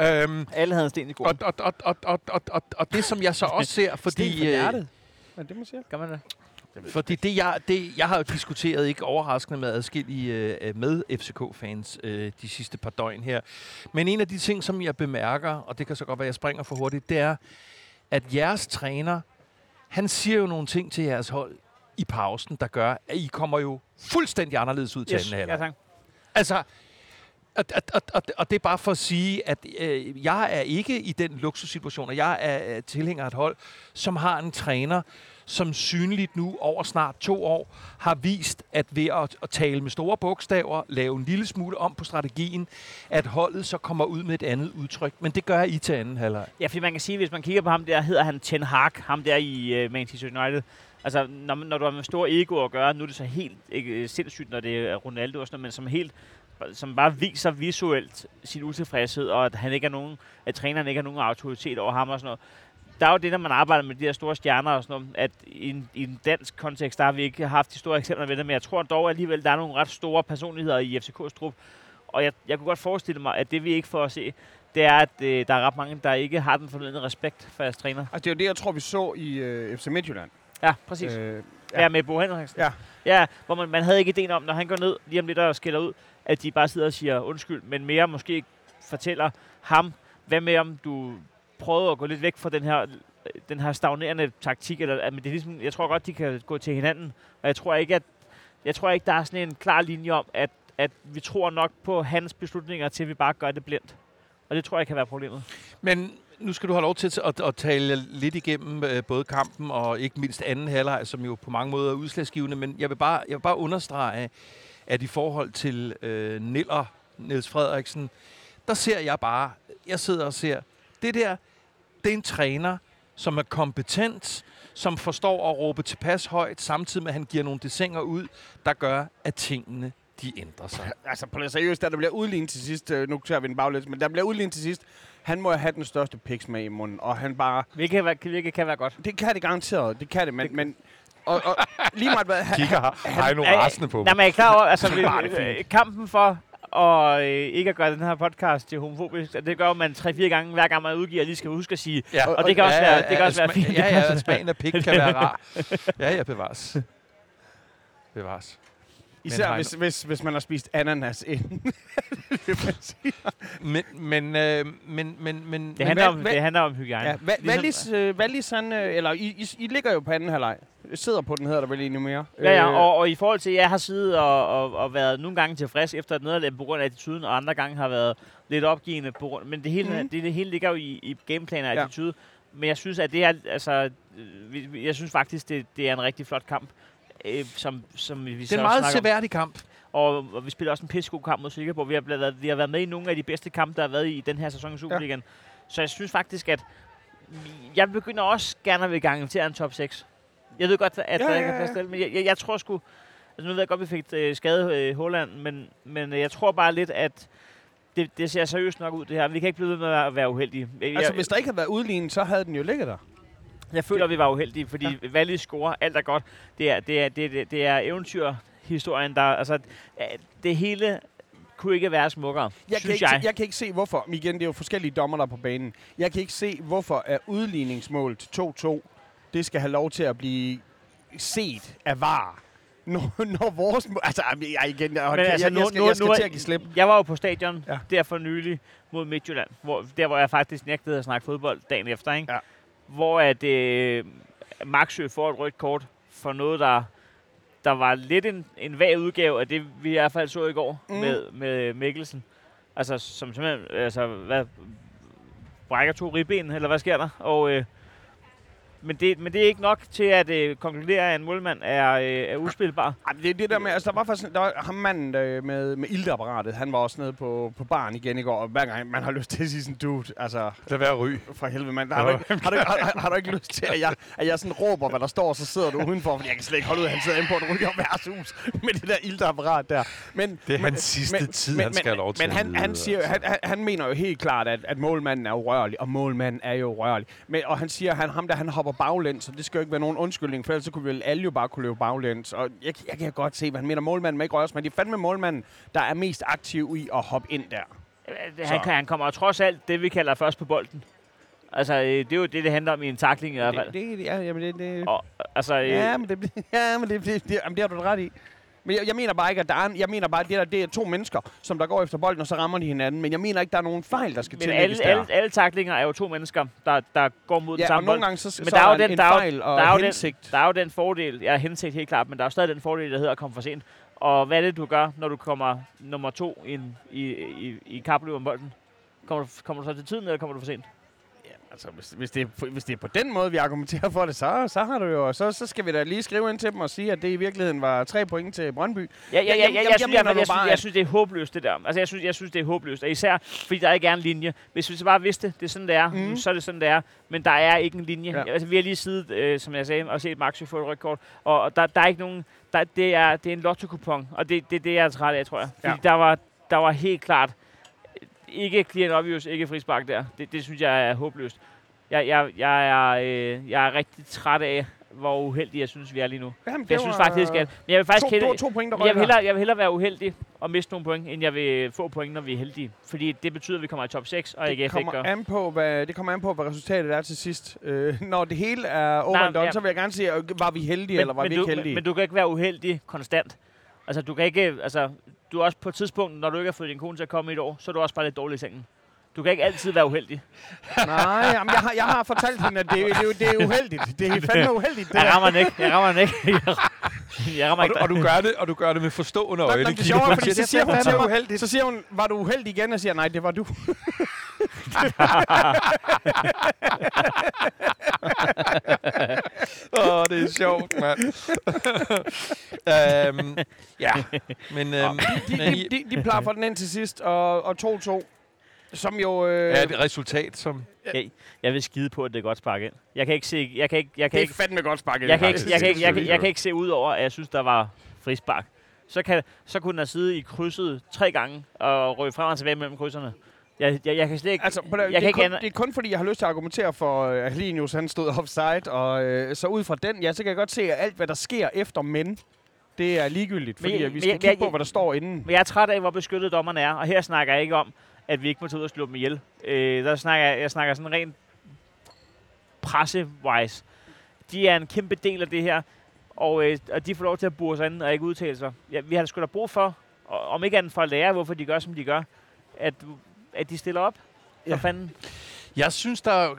Øhm, Alle havde en sten i skoen. og, og, og, og, og, og, og, og det, som jeg så også ser, fordi... Sten for øh, hjertet. Er det, man siger? Kan man det? Fordi det jeg, det, jeg har jo diskuteret, ikke overraskende med adskillige øh, med FCK-fans øh, de sidste par døgn her. Men en af de ting, som jeg bemærker, og det kan så godt være, at jeg springer for hurtigt, det er, at jeres træner, han siger jo nogle ting til jeres hold i pausen, der gør, at I kommer jo fuldstændig anderledes ud til Yes. anden halvleg. Ja, tak. Altså, og, og, og, og, det er bare for at sige, at øh, jeg er ikke i den luksussituation, og jeg er øh, tilhænger af et hold, som har en træner, som synligt nu over snart to år har vist, at ved at, at tale med store bogstaver, lave en lille smule om på strategien, at holdet så kommer ud med et andet udtryk. Men det gør I til anden halvleg. Ja, fordi man kan sige, hvis man kigger på ham der, hedder han Ten Hag, ham der i uh, Manchester United. Altså, når, når du har med store ego at gøre, nu er det så helt ikke, sindssygt, når det er Ronaldo og sådan noget, men som helt som bare viser visuelt sin utilfredshed, og at han ikke er nogen, at træneren ikke har nogen autoritet over ham og sådan noget. Der er jo det, når man arbejder med de her store stjerner og sådan noget, at i en, i en dansk kontekst, der har vi ikke haft de store eksempler ved det, men jeg tror dog alligevel, der er nogle ret store personligheder i FCK's trup, og jeg, jeg kunne godt forestille mig, at det vi ikke får at se, det er, at øh, der er ret mange, der ikke har den fornødne respekt for jeres træner. Altså, det er jo det, jeg tror, vi så i øh, FC Midtjylland. Ja, præcis. Øh, Ja. ja, med Bo Henriksen. Ja. ja hvor man, man havde ikke ideen om, når han går ned lige om lidt og skælder ud, at de bare sidder og siger undskyld, men mere måske fortæller ham, hvad med om du prøvede at gå lidt væk fra den her, den her stagnerende taktik, eller, at- men det er ligesom, jeg tror godt, de kan gå til hinanden, og jeg tror ikke, at jeg tror ikke, der er sådan en klar linje om, at, at vi tror nok på hans beslutninger, til vi bare gør det blindt. Og det tror jeg kan være problemet. Men nu skal du have lov til at, at tale lidt igennem øh, både kampen og ikke mindst anden halvleg, som jo på mange måder er udslagsgivende. Men jeg vil bare, jeg vil bare understrege, at i forhold til øh, Niller, Niels Frederiksen, der ser jeg bare, jeg sidder og ser, det der, det er en træner, som er kompetent, som forstår at råbe tilpas højt, samtidig med, at han giver nogle desinger ud, der gør, at tingene de ændrer sig. Altså, på det seriøst, da der bliver udlignet til sidst, øh, nu tager vi den baglæns, men der bliver udlignet til sidst, han må have den største piks med i munden, og han bare, Hvilket, kan hvilket kan være godt. det kan det garanteret, det kan det, men, men og, og lige meget hvad, han, Kigger Heino Er- rasende på Nej, mig. men jeg er klar over, altså, vi, er øh, kampen for og øh, ikke at gøre den her podcast til homofobisk, det gør man tre-fire gange, hver gang man udgiver, lige skal huske at sige, Ja, og det kan også være- det kan også være fint. Det Ja, ja, smagen af pik kan være rar. Ja, ja, bevares. Bevares. Især Men hvis, hvis, hvis man har spist ananas inden. Men, men, øh, men, men, men, det men handler, hvad- om, hvad- det handler om hygiejne. Ja, Va- Ligesom- Wallis, øh, Wallis, han, øh, eller I, I, I ligger jo på anden halvleg. Sidder på den, hedder der vel egentlig mere. Ja, ja, Øh, og, og i forhold til, at jeg har siddet og, og, og været nogle gange tilfreds efter et nederlag på grund af attituden, og andre gange har været lidt opgivende på grund men det hele, mm. det, det hele ligger jo i, i gameplan og Ja. attitude. Men jeg synes, at det er, altså, øh, jeg synes faktisk, det, det er en rigtig flot kamp. Øh, som, som vi det er en meget seværdig kamp. Og, og vi spiller også en pissegod kamp mod Silkeborg. Vi har, blevet, vi har været med i nogle af de bedste kampe, der har været i den her sæson i Superligaen. Ja. Så jeg synes faktisk, at jeg begynder også gerne at vil garantere en top 6. Jeg ved godt, at Ja, der ikke er plads til men jeg, jeg, jeg tror sgu... Altså nu ved jeg godt, at vi fik øh, skadet øh, Holland, men, men øh, jeg tror bare lidt, at det, det ser seriøst nok ud, det her. Vi kan ikke blive ved med at være uheldige. Jeg, Altså, jeg, hvis der ikke havde været udlignet, så havde den jo ligget der. Jeg føler, at vi var uheldige, fordi ja. Valle scorer, alt er godt. Det er, det er, det er, det er eventyrhistorien, der... Altså, det hele kunne ikke være smukkere, Jeg kan, synes ikke, jeg. Jeg kan ikke se, hvorfor. Men Igen, det er jo forskellige dommer, der er på banen. Jeg kan ikke se, hvorfor er udligningsmål til 2-2, det skal have lov til at blive set af VAR. Når, når vores... må- Altså, jeg, igen, jeg, jeg, jeg, jeg, skal, jeg skal til at give slip. Jeg var jo på stadion ja. der for nylig mod Midtjylland, hvor, der hvor jeg faktisk nægtede at snakke fodbold dagen efter, ikke? Ja. Hvor at øh, Maxø får et rødt kort for noget, der, der var lidt en, en vag udgave af det, vi i hvert fald så i går Mm. med, med Mikkelsen. Altså, som simpelthen, altså, hvad, brækker to ribben, eller hvad sker der? Og, øh, men, det, men det er ikke nok til at øh, konkludere, at en målmand er, øh, er uspilbar. Ej, men det er det der med, altså der var faktisk, der var ham manden øh, med, med iltapparatet, han var også nede på, på baren igen i går, og hver gang man har lyst til at sige sådan, dude, altså, Lad være ry. for helvede mand, har, du ikke, har, du, har, har, du ikke lyst til, at jeg, at jeg sådan råber, hvad der står, og så sidder du udenfor, fordi jeg kan slet ikke holde ud, at han sidder inde på et ryger værtshus med det der iltapparat der. Men, Det er men, hans sidste tid, han skal have lov til Men han, han, siger, altså. han, han, han mener jo helt klart, at, at målmanden er urørlig, og målmanden er jo urørlig. Men, og han siger, at han, ham der, han hopper baglæns, så det skal jo ikke være nogen undskyldning, for ellers så kunne vi vel alle jo bare kunne løbe baglæns. Og jeg, jeg kan godt se, hvad han mener. Målmanden må ikke røres, men det er fandme målmanden, der er mest aktiv i at hoppe ind der. Øh, Han, kan, han kommer trods alt det, vi kalder først på bolden. Altså, øh, det er jo det, det handler om i en takling i hvert fald. Det, det, ja, jamen det, det, Og, altså, øh, Ja, men det, ja, men det, det, det, jamen, det har du ret i. Men jeg, jeg mener bare ikke, at der er, jeg mener bare, at det, der, det er to mennesker, som der går efter bolden, og så rammer de hinanden. Men jeg mener ikke, der er nogen fejl, der skal men tillægges alle, alle, alle taklinger er jo to mennesker, der, der går mod den ja, og samme nogle bold. gange så, Men der er jo en, den- en der er fejl og der er jo den- hensigt. Der er jo den fordel, ja, hensigt helt klart, men der er jo stadig den fordel, der hedder at komme for sent. Og hvad er det, du gør, når du kommer nummer to ind i, i, i kapløb om bolden? Kommer du, kommer du så til tiden, eller kommer du for sent? Altså, hvis, hvis, det er, hvis det er på den måde, vi argumenterer for det, så, så har du jo... Så, så skal vi da lige skrive ind til dem og sige, at det i virkeligheden var tre point til Brøndby. Ja, ja, ja, Jeg- ja, jeg- jeg, jeg synes, jeg, jeg, synes, at- jeg synes, det er håbløst, det der. Altså, jeg synes, jeg synes, det er håbløst. Og især, fordi der ikke er en linje. Hvis vi så bare vidste, det er sådan, det er, Mhm. mm. så er det sådan, det er. Men der er ikke en linje. Ja. Altså, vi har lige siddet, øh, som jeg sagde, og set Maxi få et rødt. Og, og der, der er ikke nogen... Der, det, er, det er en lotto-kupon, og det, det er det, jeg er træt af, tror jeg. Fordi Ja. der, var, der var helt klart ikke clear obvious, ikke frispark der. Det, det synes jeg er håbløst. Jeg, jeg, jeg, er, øh, jeg er rigtig træt af, hvor uheldige jeg synes, vi er lige nu. Jamen, jeg synes faktisk, at men jeg vil faktisk to, hellere, to, to point, der jeg vil, hellere, jeg vil hellere være uheldig og miste nogle point, end jeg vil få point, når vi er heldige. Fordi det betyder, at vi kommer i top 6, og det ikke kommer an på, hvad, det kommer an på, hvad resultatet er til sidst. Øh, når det hele er over Nej, and done, ja. så vil jeg gerne sige, øh, var vi heldige, eller var men, vi du, ikke heldige? men, men du kan ikke være uheldig konstant. Altså, du kan ikke, altså, du er også på et tidspunkt, når du ikke har fået din kone til at komme i et år, så er du også bare lidt dårlig i sengen. Du kan ikke altid være uheldig. Nej, jamen, jeg, har, jeg har fortalt hende, at det, det, det, det er uheldigt. Det er fandme uheldigt, det Jeg rammer den ikke. Jeg rammer den ikke. Jeg rammer Og ikke. du, og, du gør det, og du gør det med forstående øjne. det er sjovt, fordi det. så siger hun er så siger hun, var du uheldig igen? Og siger, nej, det var du. Åh, oh, det er sjovt, mand. øhm, ja, men... Øhm, De, de, de, de plaffer den ind til sidst, og, og 2-2. Som jo... Øh, er et resultat, som... Jeg, jeg vil skide på, at det er godt spark ind. Jeg kan ikke se, jeg kan ikke, jeg kan det ikke, er fandme godt sparket. jeg kan ikke, jeg kan ikke, jeg kan, jeg kan ikke se ud over, at jeg synes, der var frispark. Så, kan, så kunne den have siddet i krydset tre gange og røge frem og tilbage mellem krydserne. Jeg, jeg, jeg kan slet ikke... Altså, på det, jeg det, kan er ikke kun, det er kun fordi, jeg har lyst til at argumentere for, øh, at Helinius han stod offside, og øh, så ud fra den, ja, så kan jeg godt se, at alt, hvad der sker efter men, det er ligegyldigt, fordi Men vi men skal jeg- kigge jeg- på, hvad der står inden. Men jeg er træt af, hvor beskyttet dommerne er, og her snakker jeg ikke om, at vi ikke må tage ud og slå dem ihjel. Øh, der snakker jeg, jeg snakker sådan rent presse-wise. De er en kæmpe del af det her, og, øh, og de får lov til at bure sig ind og ikke udtale sig. Ja, vi har sgu da brug for, og, om ikke andet for at lære, hvorfor de gør, som de gør, at, at de stiller op. For Ja. fanden. Jeg synes, der... er-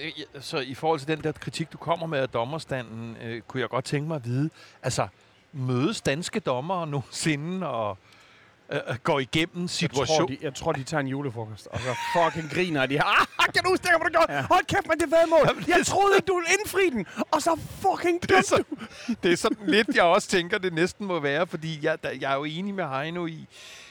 øh, Så i forhold til den der kritik, du kommer med af dommerstanden, øh, kunne jeg godt tænke mig at vide, altså, mødes danske dommere nogensinde og øh, øh, går igennem Jeg tror, situation? de, jeg tror, de tager en julefrokost, og så fucking griner de. Ah, kan du huske, det, du gjorde? Ja. Hold kæft, men det var mål. Jeg troede ikke, du ville indfri den. Og så fucking det, er så, det er sådan lidt, jeg også tænker, det næsten må være, fordi jeg, der, jeg er jo enig med Heino i,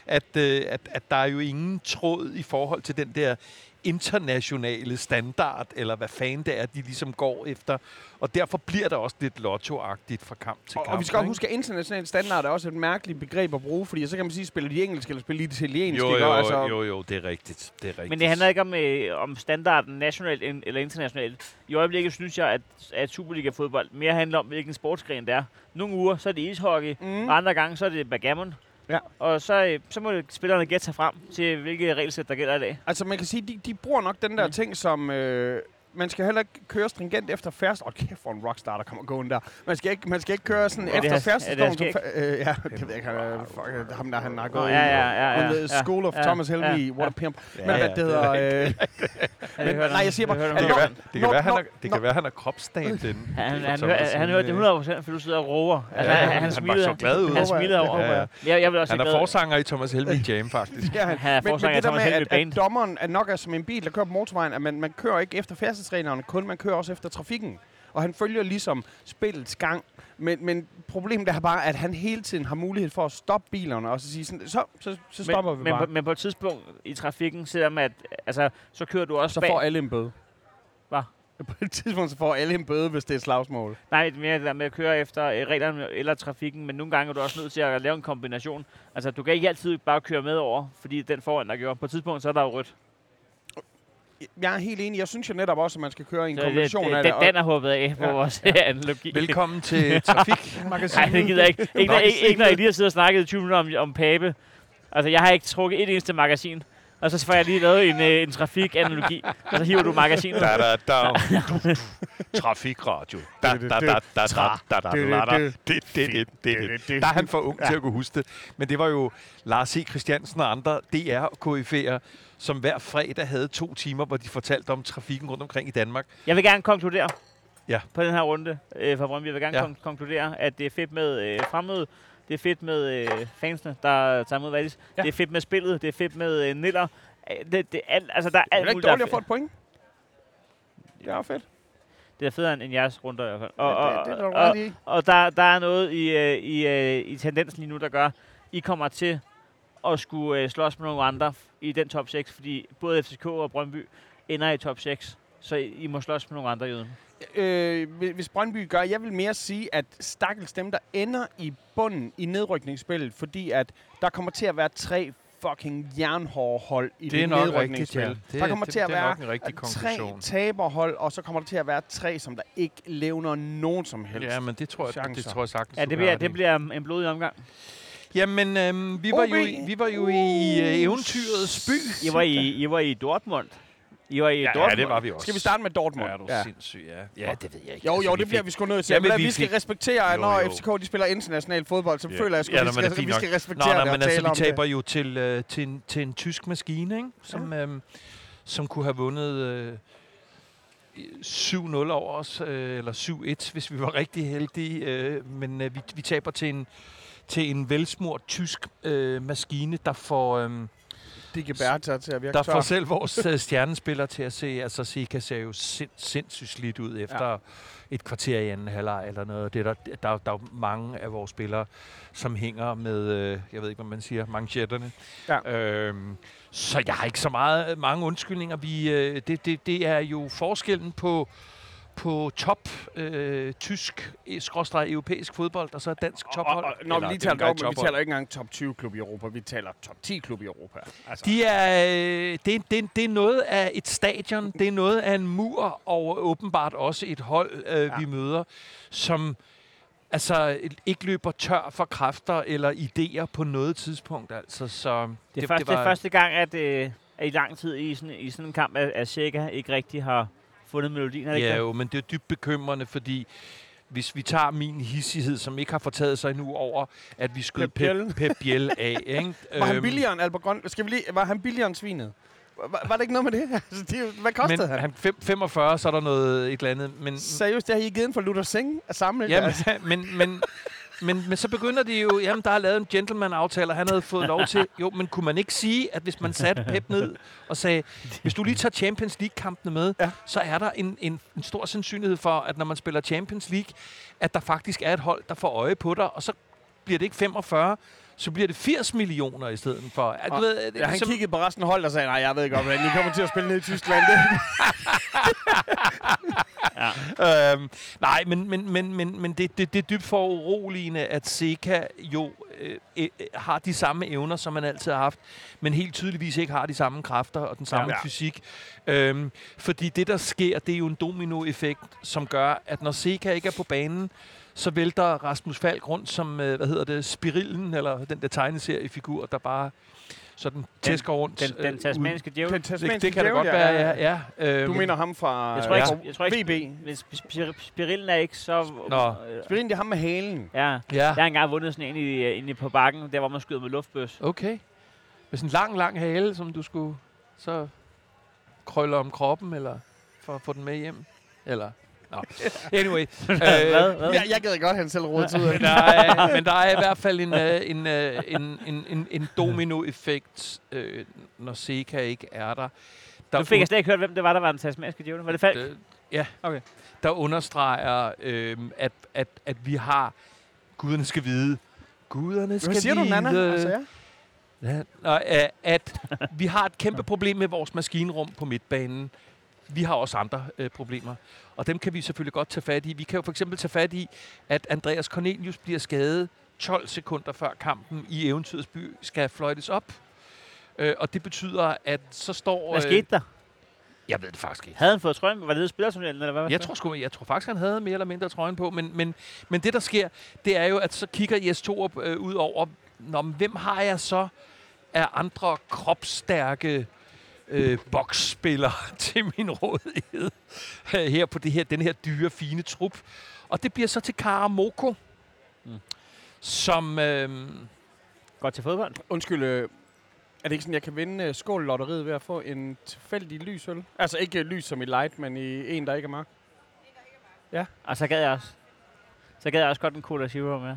at, øh, at, at der er jo ingen tråd i forhold til den der internationale standard, eller hvad fanden det er, de ligesom går efter. Og derfor bliver der også lidt lottoagtigt fra kamp til Og, kamp. og vi skal også ikke? huske, at international standard er også et mærkeligt begreb at bruge, fordi så kan man sige, spiller de engelsk eller spiller de italiensk. Jo, jo, Og altså, jo, jo, det er rigtigt. Det er rigtigt. Men det handler ikke om, øh, om standarden nationalt eller internationalt. I øjeblikket synes jeg, at, at Superliga-fodbold mere handler om, hvilken sportsgren det er. Nogle uger, så er det ishockey, Mm. og andre gange, så er det backgammon. Ja. Og så, øh, så må spillerne gætte sig frem til, hvilke regelsæt, der gælder i dag. Altså man kan sige, de, de bruger nok den der Mm. ting, som... Øh, man skal heller ikke køre stringent efter færst. Åh, oh, kæft for en rockstar, der kommer gående der. Man skal ikke, man skal ikke køre sådan det efter er det Haskæg? Øh, ja, det ved jeg ikke. Han, er- fuck, øh, ham der, han har gået ja, ja, ja, ja, ja, School of ja, Thomas ja, Helvey. ja, What a pimp. Ja, Men hvad ja, det hedder... Øh, Men- nej, jeg siger bare, Det at kan det. være, det kan være, han er, det kan være, han er kropsstand den. Han, han, Thomas han hørte det 100 procent, for du sidder og råber. Altså, Ja, han, han han, var smilede, så glad ud. Han smilede Det over. jeg. Jeg, jeg vil også Han er forsanger i Thomas Helvig Jam, faktisk. Ja, han, er men, men forsanger det af der med, Thomas Helveg at, at Band. dommeren er nok er som en bil, der kører på motorvejen, at man, man kører ikke efter færdselsreglerne kun, man kører også efter trafikken. Og han følger ligesom spillets gang. Men, men problemet er bare, at han hele tiden har mulighed for at stoppe bilerne og så sige sådan, så, så, så stopper men, vi men, bare. på, men på et tidspunkt i trafikken, selvom at, altså, så kører du også så bag. får alle en bøde. Hvad? På et tidspunkt så får alle en bøde, hvis det er et slagsmål. Nej, det er mere det der med at køre efter øh, reglerne eller trafikken, men nogle gange er du også nødt til at lave en kombination. Altså, du kan ikke altid bare køre med over, fordi den foran der gjorde. På et tidspunkt, så er der jo rødt. Jeg er helt enig. Jeg synes jo netop også, at man skal køre i en Så kombination det, af den, det. og- den er håbet af på Ja, vores analogi. Velkommen til Trafik. Nej, det gider jeg ikke. Ikke, når, ikke, ikke når I lige har siddet og snakket i 20 minutter om, om Pape. Altså, jeg har ikke trukket et eneste magasin. Og så får jeg lige lavet en, øh, en trafikanalogi, og så hiver du magasinet. Da, da, da. Trafikradio. Da, da, da, da, da, da, da, da, da. Det, det, det, det, det. Der er han for ung til at kunne huske det. Men det var jo Lars C. Christiansen og andre DR-KF'er, som hver fredag havde to timer, hvor de fortalte om trafikken rundt omkring i Danmark. Jeg vil gerne konkludere Ja. på den her runde øh, fra Brøndby. Jeg vil gerne Ja. ja. konkludere, at det er fedt med øh, fremmøde. Det er fedt med øh, fansene, der tager imod Valis. Ja. Ja. Det er fedt med spillet. Det er fedt med øh, Niller. Det, det, alt, altså, der er Det er alt ikke muligt, dårligt er at få et point. Det er fedt. Det er federe end, jeres runder i hvert fald. Og, Og, og, det, det er og, ret i. og der, der er noget i, øh, i, øh, i tendensen lige nu, der gør, I kommer til at skulle øh, slås med nogle andre i den top 6, fordi både FCK og Brøndby ender i top 6. Så I, I må slås med nogle andre jøden. øh, hvis- Brøndby gør, jeg vil mere sige, at stakkels dem, der ender i bunden i nedrykningsspillet, fordi at der kommer til at være tre fucking jernhårde hold i Det det, nedrykningsspil. rigtigt, ja. Det- der kommer det- til at det være nok en rigtig tre taberhold, og så kommer der til at være tre, som der ikke levner nogen som helst. Ja, men det tror jeg, det chancer. tror jeg sagtens. Ja, det bliver, det bliver en blodig omgang. Jamen, øhm, vi, var jo, i- OB. vi var jo i øh, eventyrets by. I var i, I var i Dortmund. I var i Ja, Dortmund. ja, det var vi også. Skal vi starte med Dortmund? Ja, er du ja. sindssyg, ja. Ja, det ved jeg ikke. Jo, Altså, jo, vi det bliver vi sgu nødt til. Jamen, Jamen, vi vi skal fik- respektere, at Jo, når jo. FCK de spiller international fodbold, så Ja. føler jeg sgu, Ja, vi, men det skal, vi skal respektere Nå, det nå, og men altså, vi taber det. jo til, øh, til, en, til en tysk maskine, ikke? Som, øh, som kunne have vundet øh, 7-0 over os, øh, eller 7-1, hvis vi var rigtig heldige. Øh, men øh, vi, vi taber til en, til en velsmurt tysk øh, maskine, der får... Øh, Bære til at virke der får tør. selv vores øh, stjernespillere til at se, altså Sika ser jo sind, sindssygt slidt ud efter ja. et kvarter i anden halvleg eller noget. Det er der, der, der er mange af vores spillere, som hænger med, øh, jeg ved ikke, hvad man siger, manchetterne. Ja. Øhm, så jeg har ikke så meget, mange undskyldninger. Vi, øh, det, det, det er jo forskellen på på top øh, tysk, eh, skråstreg europæisk fodbold, og så er dansk tophold. Og, og, når vi lige det er taler om, vi taler ikke engang top 20 klub i Europa, vi taler top 10 klub i Europa. Altså, De er, øh, det, det, det er noget af et stadion, det er noget af en mur, og åbenbart også et hold, øh, ja. vi møder, som altså ikke løber tør for kræfter eller idéer på noget tidspunkt. Altså, så Det er, det, først, det, er første gang, at, øh, at i lang tid i sådan, i sådan en kamp, at, at Sjækker ikke rigtig har fundet melodien. Er det ikke Ja, det? jo, men det er dybt bekymrende, fordi hvis vi tager min hissighed, som ikke har fortaget sig endnu over, at vi skød Pep Biel. Pep, Pep Biel af. Ikke? var han Øhm, billigere end Albert Grøn? Skal vi lige, var han billigere end svinet? Var, var det ikke noget med det? Altså, det hvad kostede men han? han fem, 45, så er der noget et eller andet. Men, Seriøst, det har I givet ind for Luther Singh at samle? Jamen, altså, men, men, men, men så begynder de jo, jamen der er lavet en gentleman-aftale, og han havde fået lov til, jo, men kunne man ikke sige, at hvis man satte Pep ned og sagde, hvis du lige tager Champions League-kampene med, Ja. så er der en, en, en stor sandsynlighed for, at når man spiller Champions League, at der faktisk er et hold, der får øje på dig, og så bliver det ikke 45, så bliver det 80 millioner i stedet for. At, du Og- ved, ja, han ligesom- kiggede på resten af holdet og sagde, nej, jeg ved godt, hvordan I kommer til at spille ned i Tyskland. Det. Øhm, nej, men, men, men, men, men det, det, det er dybt for uroligende, at Seca jo øh, øh, har de samme evner, som man altid har haft, men helt tydeligvis ikke har de samme kræfter og den samme Ja. ja. fysik. Øhm, fordi det, der sker, det er jo en dominoeffekt, som gør, at når Seca ikke er på banen, så vælter Rasmus Falk rundt som, øh, hvad hedder det, Spirillen, eller den der tegneseriefigur, der bare sådan tæsker rundt. Den, den øh, tasmanske djævel. Den tasmanske det, det kan da djævel, godt være, ja. ja. Du Øhm, mener ham fra Jeg tror ikke, øh, jeg tror ikke VB? hvis Spir- Spirillen er ikke så... Nå. Øh, Spirin, det er ham med halen. ja. ja. Jeg har engang vundet sådan en i, øh, inde på bakken, der hvor man skyder med luftbøs. Okay. Med sådan en lang, lang hale, som du skulle så krølle om kroppen, eller for at få den med hjem? Eller? Nå. Anyway. Hvad? øh, Hvad? Jeg, jeg gad godt, at han selv rådede ud af men, der er, men der er i hvert fald en, øh, en, øh, en, en, en, en dominoeffekt, øh, når Seca ikke er der. Der, Nu fik jeg slet ikke hørt, hvem det var, der var den tasmanske djævel. Var det Falk? øh, ja, Okay. der understreger, øh, at, at, at vi har, guderne skal vide, guderne skal Hvad siger du, vide, Nana? Altså, ja. Ja, og, at vi har et kæmpe problem med vores maskinrum på midtbanen. Vi har også andre øh, problemer, og dem kan vi selvfølgelig godt tage fat i. Vi kan jo for eksempel tage fat i, at Andreas Cornelius bliver skadet 12 sekunder før kampen i Eventyrets by skal fløjtes op. Øh, og det betyder, at så står... Hvad skete der? Jeg ved det faktisk ikke. Havde han fået trøjen? Var det spillertunnelen, eller hvad? Jeg tror, sgu, jeg tror faktisk, han havde mere eller mindre trøjen på, men, men, men det, der sker, det er jo, at så kigger Jes Torup øh, ud over, Nå, men hvem har jeg så af andre kropsstærke øh, boksspillere til min rådighed øh, her på det her, den her dyre, fine trup. Og det bliver så til Karamoko, Mm. mm. som... Øh, Godt til fodbold. Undskyld, øh, er det ikke sådan, jeg kan vinde uh, skål-lotteriet ved at få en tilfældig lys øl? Altså ikke øh, lys som i light, men i en, der ikke er mørk. Og så gad jeg også. Så gad jeg også godt en Cola Zero med.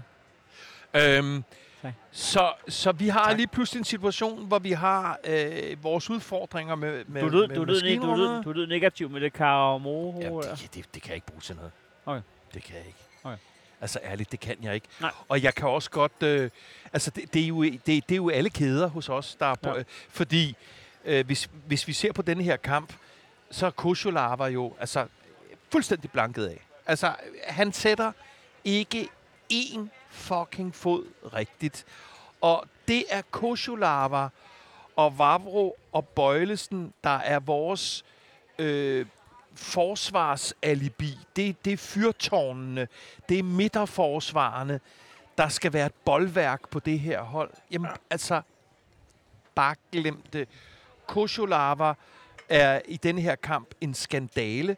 Øhm, Tak. så, så vi har Tak. lige pludselig en situation, hvor vi har øh, vores udfordringer med, med, Du lød, med du, lød, du, lød, du lød negativ med det Karamoro. Jamen, der. det, det, det kan jeg ikke bruge til noget. Okay. Det kan jeg ikke. Okay. Altså ærligt, det kan jeg ikke. Nej. Og jeg kan også godt... Øh, altså, det, det, er jo, det, det er jo alle kæder hos os, der er på... Ja. Øh, fordi øh, hvis, hvis vi ser på denne her kamp, så er Kosholava jo altså, fuldstændig blanket af. Altså, han sætter ikke én fucking fod rigtigt. Og det er Kosulava og Vavro og Bøjlesen, der er vores øh, forsvarsalibi. Det, det er fyrtårnene, det er midterforsvarerne, der skal være et boldværk på det her hold. Jamen, altså, bare glem det. Kosulava er i den her kamp en skandale.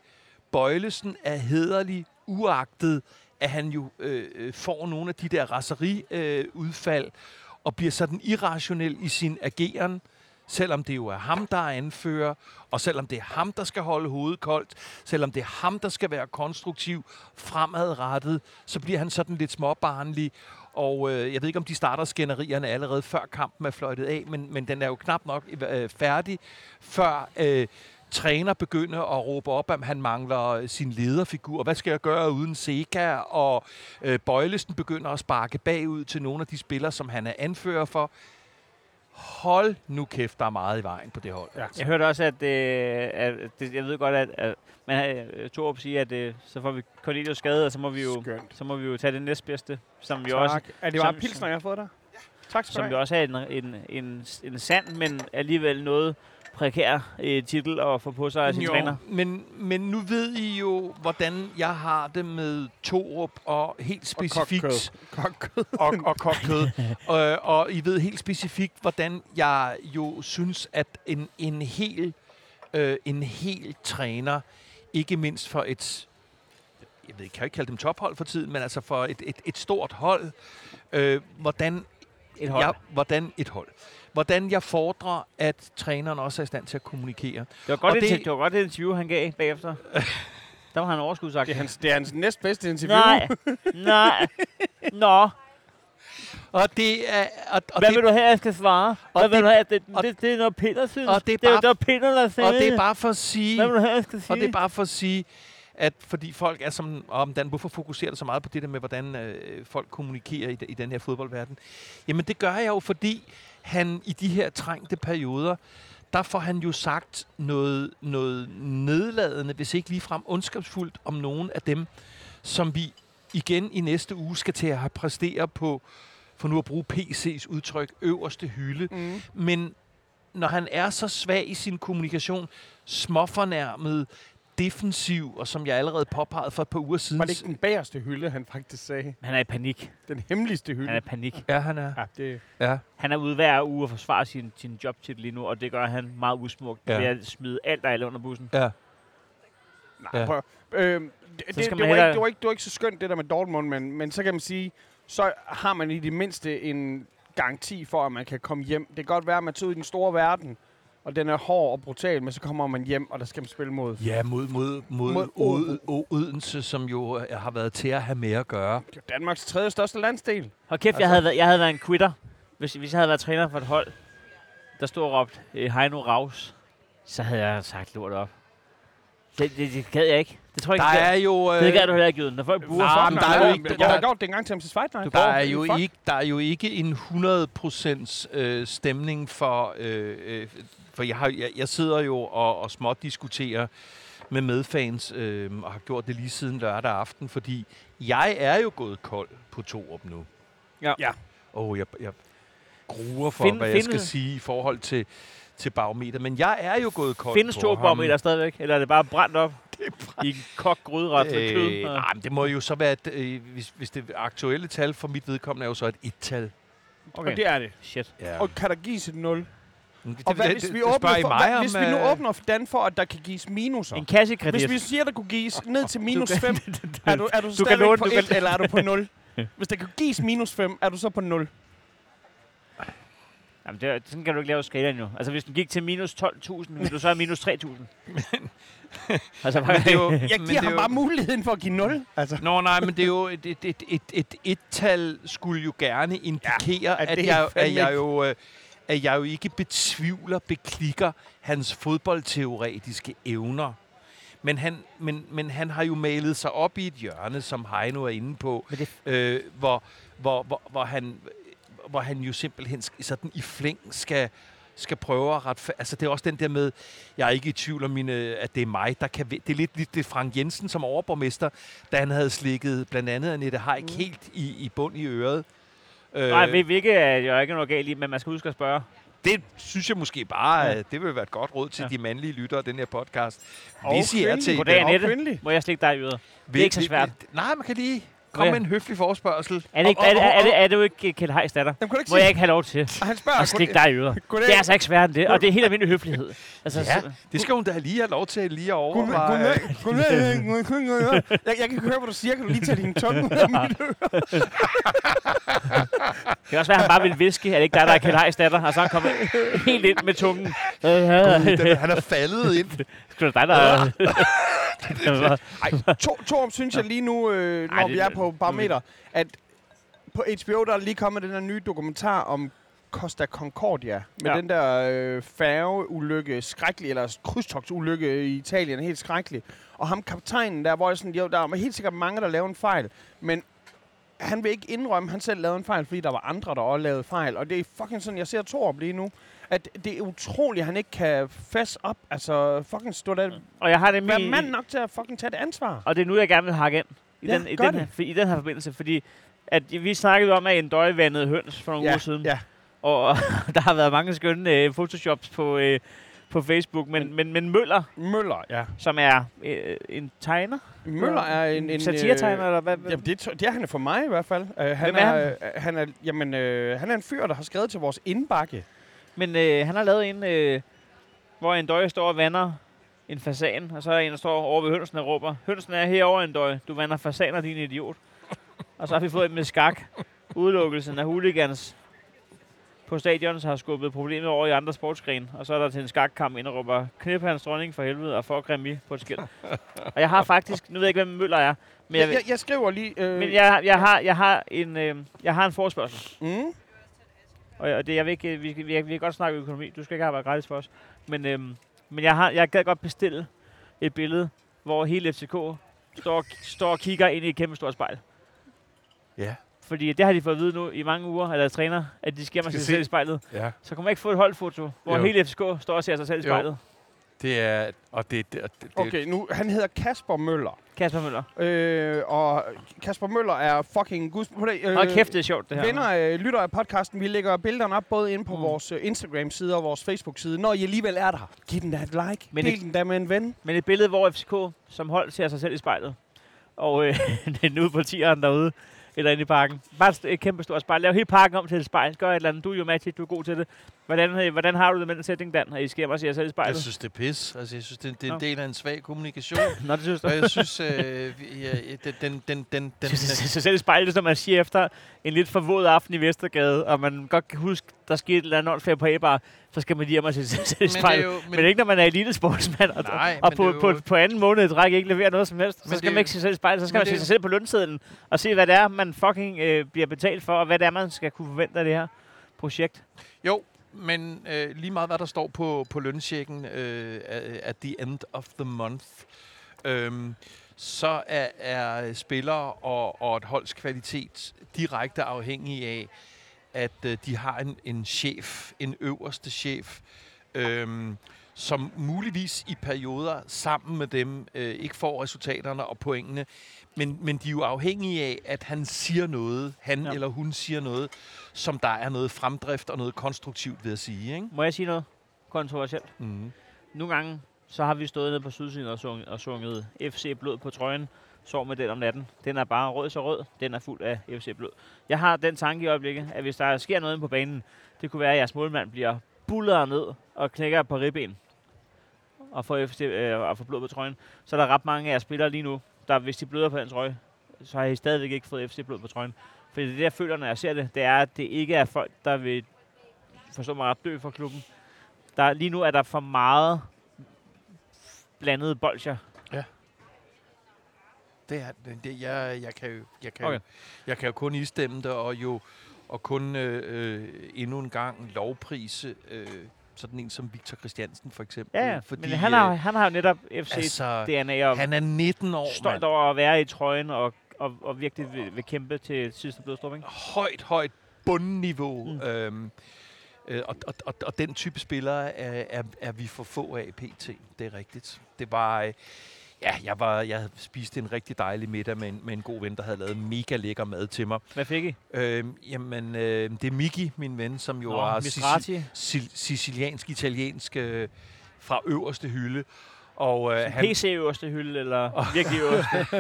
Bøjlesen er hederlig, uagtet, at han jo øh, øh, får nogle af de der raseriudfald, øh, udfald, og bliver sådan irrationel i sin ageren, selvom det jo er ham, der er anfører, og selvom det er ham, der skal holde hovedet koldt, selvom det er ham, der skal være konstruktiv, fremadrettet, så bliver han sådan lidt småbarnlig, og øh, jeg ved ikke, om de starter skænderierne allerede før kampen er fløjtet af, men, men den er jo knap nok øh, færdig, før øh, træner begynder at råbe op, at han mangler øh, sin lederfigur. Hvad skal jeg gøre uden Seka? Og øh, Bøjlesen begynder at sparke bagud til nogle af de spillere, som han er anfører for. Hold nu kæft, der er meget i vejen på det hold. Ja. Jeg hørte også, at, øh, at det, jeg ved godt, at, at man øh, Torup siger, at øh, så får vi Cornelius skade, og så må vi jo, Skønt. så må vi jo tage det næstbedste, som vi Tak. også, er det bare som- pilsner, jeg har fået der? Tak skal som jo have. også er en, en, en, en sand, men alligevel noget prekær øh, titel at få på sig af sin Jo, træner. Men, men nu ved I jo, hvordan jeg har det med Torup, og helt specifikt... Kokkød. og, og kogt kød. og, og I ved helt specifikt, hvordan jeg jo synes, at en, en hel øh, en hel træner, ikke mindst for et, jeg ved ikke, kan jeg ikke kalde dem tophold for tiden, men altså for et, et, et stort hold, øh, hvordan, Et hold. jeg, hvordan et hold. Hvordan jeg fordrer, at træneren også er i stand til at kommunikere. Det var godt, det, det- det var godt det interview, han gav bagefter. Der var han overskudsagt. Det er hans, det er hans næstbedste interview. Nej, nej. Nå, Og det er... Og, og hvad det, vil du have, jeg skal svare? Hvad og vil det- du have? Det, og- det, det er noget Peter synes. og det er det, er, bare- det var Peter, der sagde og det er bare for at sige... Hvad vil du have, jeg skal sige? Og det er bare for at sige, at fordi folk er som, om Dan, hvorfor fokuserer du så meget på det der med, hvordan øh, folk kommunikerer i, i den her fodboldverden? Jamen det gør jeg jo, fordi han i de her trængte perioder, der får han jo sagt noget, noget nedladende, hvis ikke ligefrem ondskabsfuldt, om nogen af dem, som vi igen i næste uge skal til at præstere på, for nu at bruge PC's udtryk, øverste hylde. Mm. Men når han er så svag i sin kommunikation, småfornærmet, defensiv, og som jeg allerede påpegede for et par uger siden... Var det ikke den bagerste hylde, han faktisk sagde? Han er i panik. Den hemmeligste hylde? Han er i panik. Ja, han er. Ja, det... Ja. Han er ude hver uge og forsvarer sin, sin jobtitel lige nu, og det gør han meget usmukt Ja. ved at smide alt og alle under bussen. Ja. Nej, Ja. prøv. Øhm, det, det, det, var hellere- ikke, det, var ikke, det var ikke så skønt, det der med Dortmund, men, men så kan man sige, så har man i det mindste en garanti for, at man kan komme hjem. Det kan godt være, at man tager ud i den store verden, og den er hård og brutal, men så kommer man hjem, og der skal man spille mod. Ja, mod, mod, mod, Mod Od- O- Odense, som jo øh, har været til at have med at gøre. Det er Danmarks tredje største landsdel. Hold kæft, altså. jeg, havde været, jeg havde været en quitter, hvis, hvis jeg havde været træner for et hold, der stod og råbte øh, Heino Raus, så havde jeg sagt lort op. Det, det, det gad jeg ikke. Det tror jeg Der ikke, er jeg jo... gad. Det gad du heller ikke, Jyden. Når folk buer, Nej, men der er jo ikke- Jeg der- har gjort det engang til MC Fight Night. Der er, jo ikke, der er jo ikke en 100% øh, stemning for... Øh, øh, for jeg, har, jeg, jeg sidder jo og, og småt diskuterer med medfans, øh, og har gjort det lige siden lørdag aften, fordi jeg er jo gået kold på Torup nu. Ja. Ja. Og jeg, jeg gruer for, Find- Find, hvad jeg skal sige i forhold til, til barometer. Men jeg er jo gået kold Findes på to ham. barometer stadigvæk, eller er det bare brændt op i en kok gryderet med kød? Øh, nej, men det må jo så være, et, øh, hvis, hvis det aktuelle tal for mit vedkommende er jo så et et-tal. Og det er det. Shit. Ja. Og kan der gives et 0? Det, Og hvad, hvis vi, åbner for, hvad, hvis vi nu øh, åbner for Dan for, at der kan gives minuser? En kassekredit. Hvis vi siger, der kunne gives ned til minus kan- 5, er du, er du, kan stadigvæk på du 1, kan- eller er du på 0? Hvis der kan gives minus 5, er du så på 0? Jamen, det, er- sådan kan du ikke lave skalaen jo. Altså, hvis den gik til minus 12.000, vil du så have minus 3.000. altså, Men det er jo, Jeg men giver er ham jo- bare muligheden for at give 0. Altså. Nå nej, men det er jo et, et, et, et, et et-tal skulle jo gerne indikere, Ja, at at, det jeg, at, jeg jo, øh, at jeg jo ikke betvivler, beklikker hans fodboldteoretiske evner. Men han, men, men han har jo malet sig op i et hjørne, som Heino er inde på, Men det- øh, hvor, hvor, hvor, hvor, han, hvor han jo simpelthen sådan i flæng skal, skal prøve at rette... Altså, det er også den der med, jeg er ikke i tvivl om, mine, at det er mig, der kan... Det er lidt, lidt det Frank Jensen som overborgmester, da han havde slikket blandt andet Annette Haik mm. helt i, i bund i øret. Øh, Nej, ved, hvilket er jo ikke noget galt i, men man skal huske at spørge. det synes jeg måske bare, Ja. ja. det vil være et godt råd til Ja. de mandlige lyttere af den her podcast. Og Hvis I er til... Goddag, Annette. Må jeg slikke dig i øret? Det er ikke så svært. Nej, man kan lige komme med en høflig forspørgsel. Er det, ikke, er, det, er, det, er det jo ikke Kjeld Heiss datter? Jamen, ikke Må sige, jeg ikke have lov til Og han spørger, at slikke dig i øret? Det er altså ikke sværere end det, og det er helt almindelig høflighed. Altså, Ja, det skal hun da lige have lov til lige at overveje. Jeg, jeg kan høre, hvad du siger. Kan du lige tage din tunge ud af mit øre? Det kan også være, at han bare vil viske, at det ikke dig, der er Kjeld Heiss datter, og så er han kommet helt ind med tungen. Det den- Han er faldet ind. er dig, der... Ej, to, Torm synes jeg lige nu, øh, når Ej, det- vi er på barometer, at på HBO der er lige kommet den her nye dokumentar om Costa Concordia. Med ja. den der øh, færgeulykke, skrækkelig, eller krydstogtsulykke i Italien, helt skrækkelig. Og ham kaptajnen der, hvor jeg sådan, jo, der er helt sikkert mange, der laver en fejl, men han vil ikke indrømme, at han selv lavede en fejl, fordi der var andre, der også lavede fejl. Og det er fucking sådan, jeg ser Torb lige nu, at det er utroligt, at han ikke kan fess op. Altså, fucking stå der. Og jeg har Være nemlig... mand nok til at fucking tage det ansvar. Og det er nu, jeg gerne vil hakke ind i, Ja, den, i, den, det. her, i den her forbindelse, fordi at vi snakkede om, at en døje vandede høns for nogle ja, uger siden. Ja, Og der har været mange skønne øh, photoshops på, øh, på Facebook. Men, men, men Møller, Møller, ja. som er øh, en tegner, Møller er en... en satiretegner, øh, eller hvad? Jamen, det, er- det er han for mig i hvert fald. Uh, han, Hvem er er, øh, han er, jamen, øh, han er en fyr, der har skrevet til vores indbakke. Men øh, han har lavet en, øh, hvor en døje står og vander en fasan, og så er en, der står over ved hønsen og råber, hønsen er herovre en døje, du vander fasaner, din idiot. og så har vi fået en med skak. Udelukkelsen af hooligans på stadion har skubbet problemet over i andre sportsgrene, og så er der til en skakkamp ind og råber, knip hans dronning for helvede, og for Grammy på et skilt. og jeg har faktisk, nu ved jeg ikke, hvem Møller er, men jeg, Jeg, jeg, skriver lige... Øh, men jeg, jeg, har, jeg, har en, øh, jeg har en forespørgsel. Mm, Og, og det, jeg vil ikke, vi, vi, vi, kan godt snakke økonomi. Du skal ikke arbejde gratis for os. Men, øhm, men jeg, har, jeg gad godt bestille et billede, hvor hele FCK står, står og kigger ind i et kæmpe stort spejl. Ja. Fordi det har de fået at vide nu i mange uger, af deres træner, at de skal mig sig se. selv i spejlet. Ja. Så kan man ikke få et holdfoto, hvor Jo. hele FCK står og ser sig selv i Jo. spejlet. Det er... Og det, det, det, det okay, nu, han hedder Kasper Møller. Kasper Møller. Øh, og Kasper Møller er fucking guds... på det, Øh, Hold kæft, det er sjovt, det her. Venner, øh, lytter af podcasten, vi lægger billederne op både inde på Mm. mm. vores øh, Instagram-side og vores Facebook-side. Når I alligevel er der, giv den da et like. Men Del et- den da med en ven. Men et billede, hvor FCK som hold ser sig selv i spejlet. Og øh, det er nu på tieren derude, eller inde i parken. Bare et, kæmpe stort spejl. Lav hele parken om til et spejl. Gør et eller andet. Du er jo Matti, du er god til det. Hvordan, hvordan har du det med den sætning, Dan? At I skal og se jer selv i Jeg spejlet? synes, det er pis. Altså, jeg synes, det, det er en del af en svag kommunikation. Nå, det synes du. og jeg synes, øh, ja, den, den, den, den, den, selv i spejlet, som man siger efter en lidt forvåd aften i Vestergade, og man godt kan huske, der skete et eller andet åndssvagt på A-bar, så skal man lige hjem og se sig Men er jo- Men, men ikke når man er elitesportsmand, og, Nej, og på, på, på anden måned i træk ikke levere noget som helst. Så skal man ikke se sig selv i spejlet, så skal man se sig selv på lønsedlen, og se, hvad det er, man fucking øh, bliver betalt for, og hvad det er, man skal kunne forvente af det her projekt. Jo, men øh, lige meget hvad der står på, på lønchecken øh, at the end of the month, øhm, så er, er spillere og, og et holds kvalitet direkte afhængige af, at øh, de har en, en chef, en øverste chef, øhm, som muligvis i perioder sammen med dem øh, ikke får resultaterne og pointene, men, men de er jo afhængige af, at han siger noget, han ja. eller hun siger noget, som der er noget fremdrift og noget konstruktivt ved at sige. Ikke? Må jeg sige noget kontroversielt? Mm. Nogle gange, så har vi stået nede på sydsiden og sunget, og sunget FC Blod på trøjen. Sov med den om natten. Den er bare rød så rød. Den er fuld af FC Blod. Jeg har den tanke i øjeblikket, at hvis der sker noget inde på banen, det kunne være, at jeres målmand bliver bullet ned og knækker på ribben og får, FC, øh, og får blod på trøjen. Så er der ret mange af jeres spillere lige nu, der hvis de bløder på den trøje, så har I stadigvæk ikke fået FC Blod på trøjen. For det, det, jeg føler, når jeg ser det, det er, at det ikke er folk, der vil forstå mig ret dø for klubben. Der, lige nu er der for meget blandede bolcher. Det er det, jeg, jeg kan jo, jeg kan, Okay. jo, jeg kan jo kun istemme det, og jo og kun øh, øh, endnu en gang lovprise øh, sådan en som Victor Christiansen for eksempel. Ja, fordi, men han har, øh, han har jo netop FC altså, DNA og han er 19 år, stolt mand. over at være i trøjen og, og, og virkelig vil, vil kæmpe til sidste blodstrup, ikke? højt, højt bundniveau. Mm. Øhm, øh, og, og, og, og den type spillere er, er, er vi for få af pt. Det er rigtigt. Det var... Øh, Ja, jeg, var, jeg havde spist en rigtig dejlig middag med en, med en god ven, der havde lavet mega lækker mad til mig. Hvad fik I? Øhm, jamen, øh, det er Miki, min ven, som jo Nå, er siciliansk-italiensk øh, fra øverste hylde. Og øh, han, PC øverste hylde, eller virkelig øverste?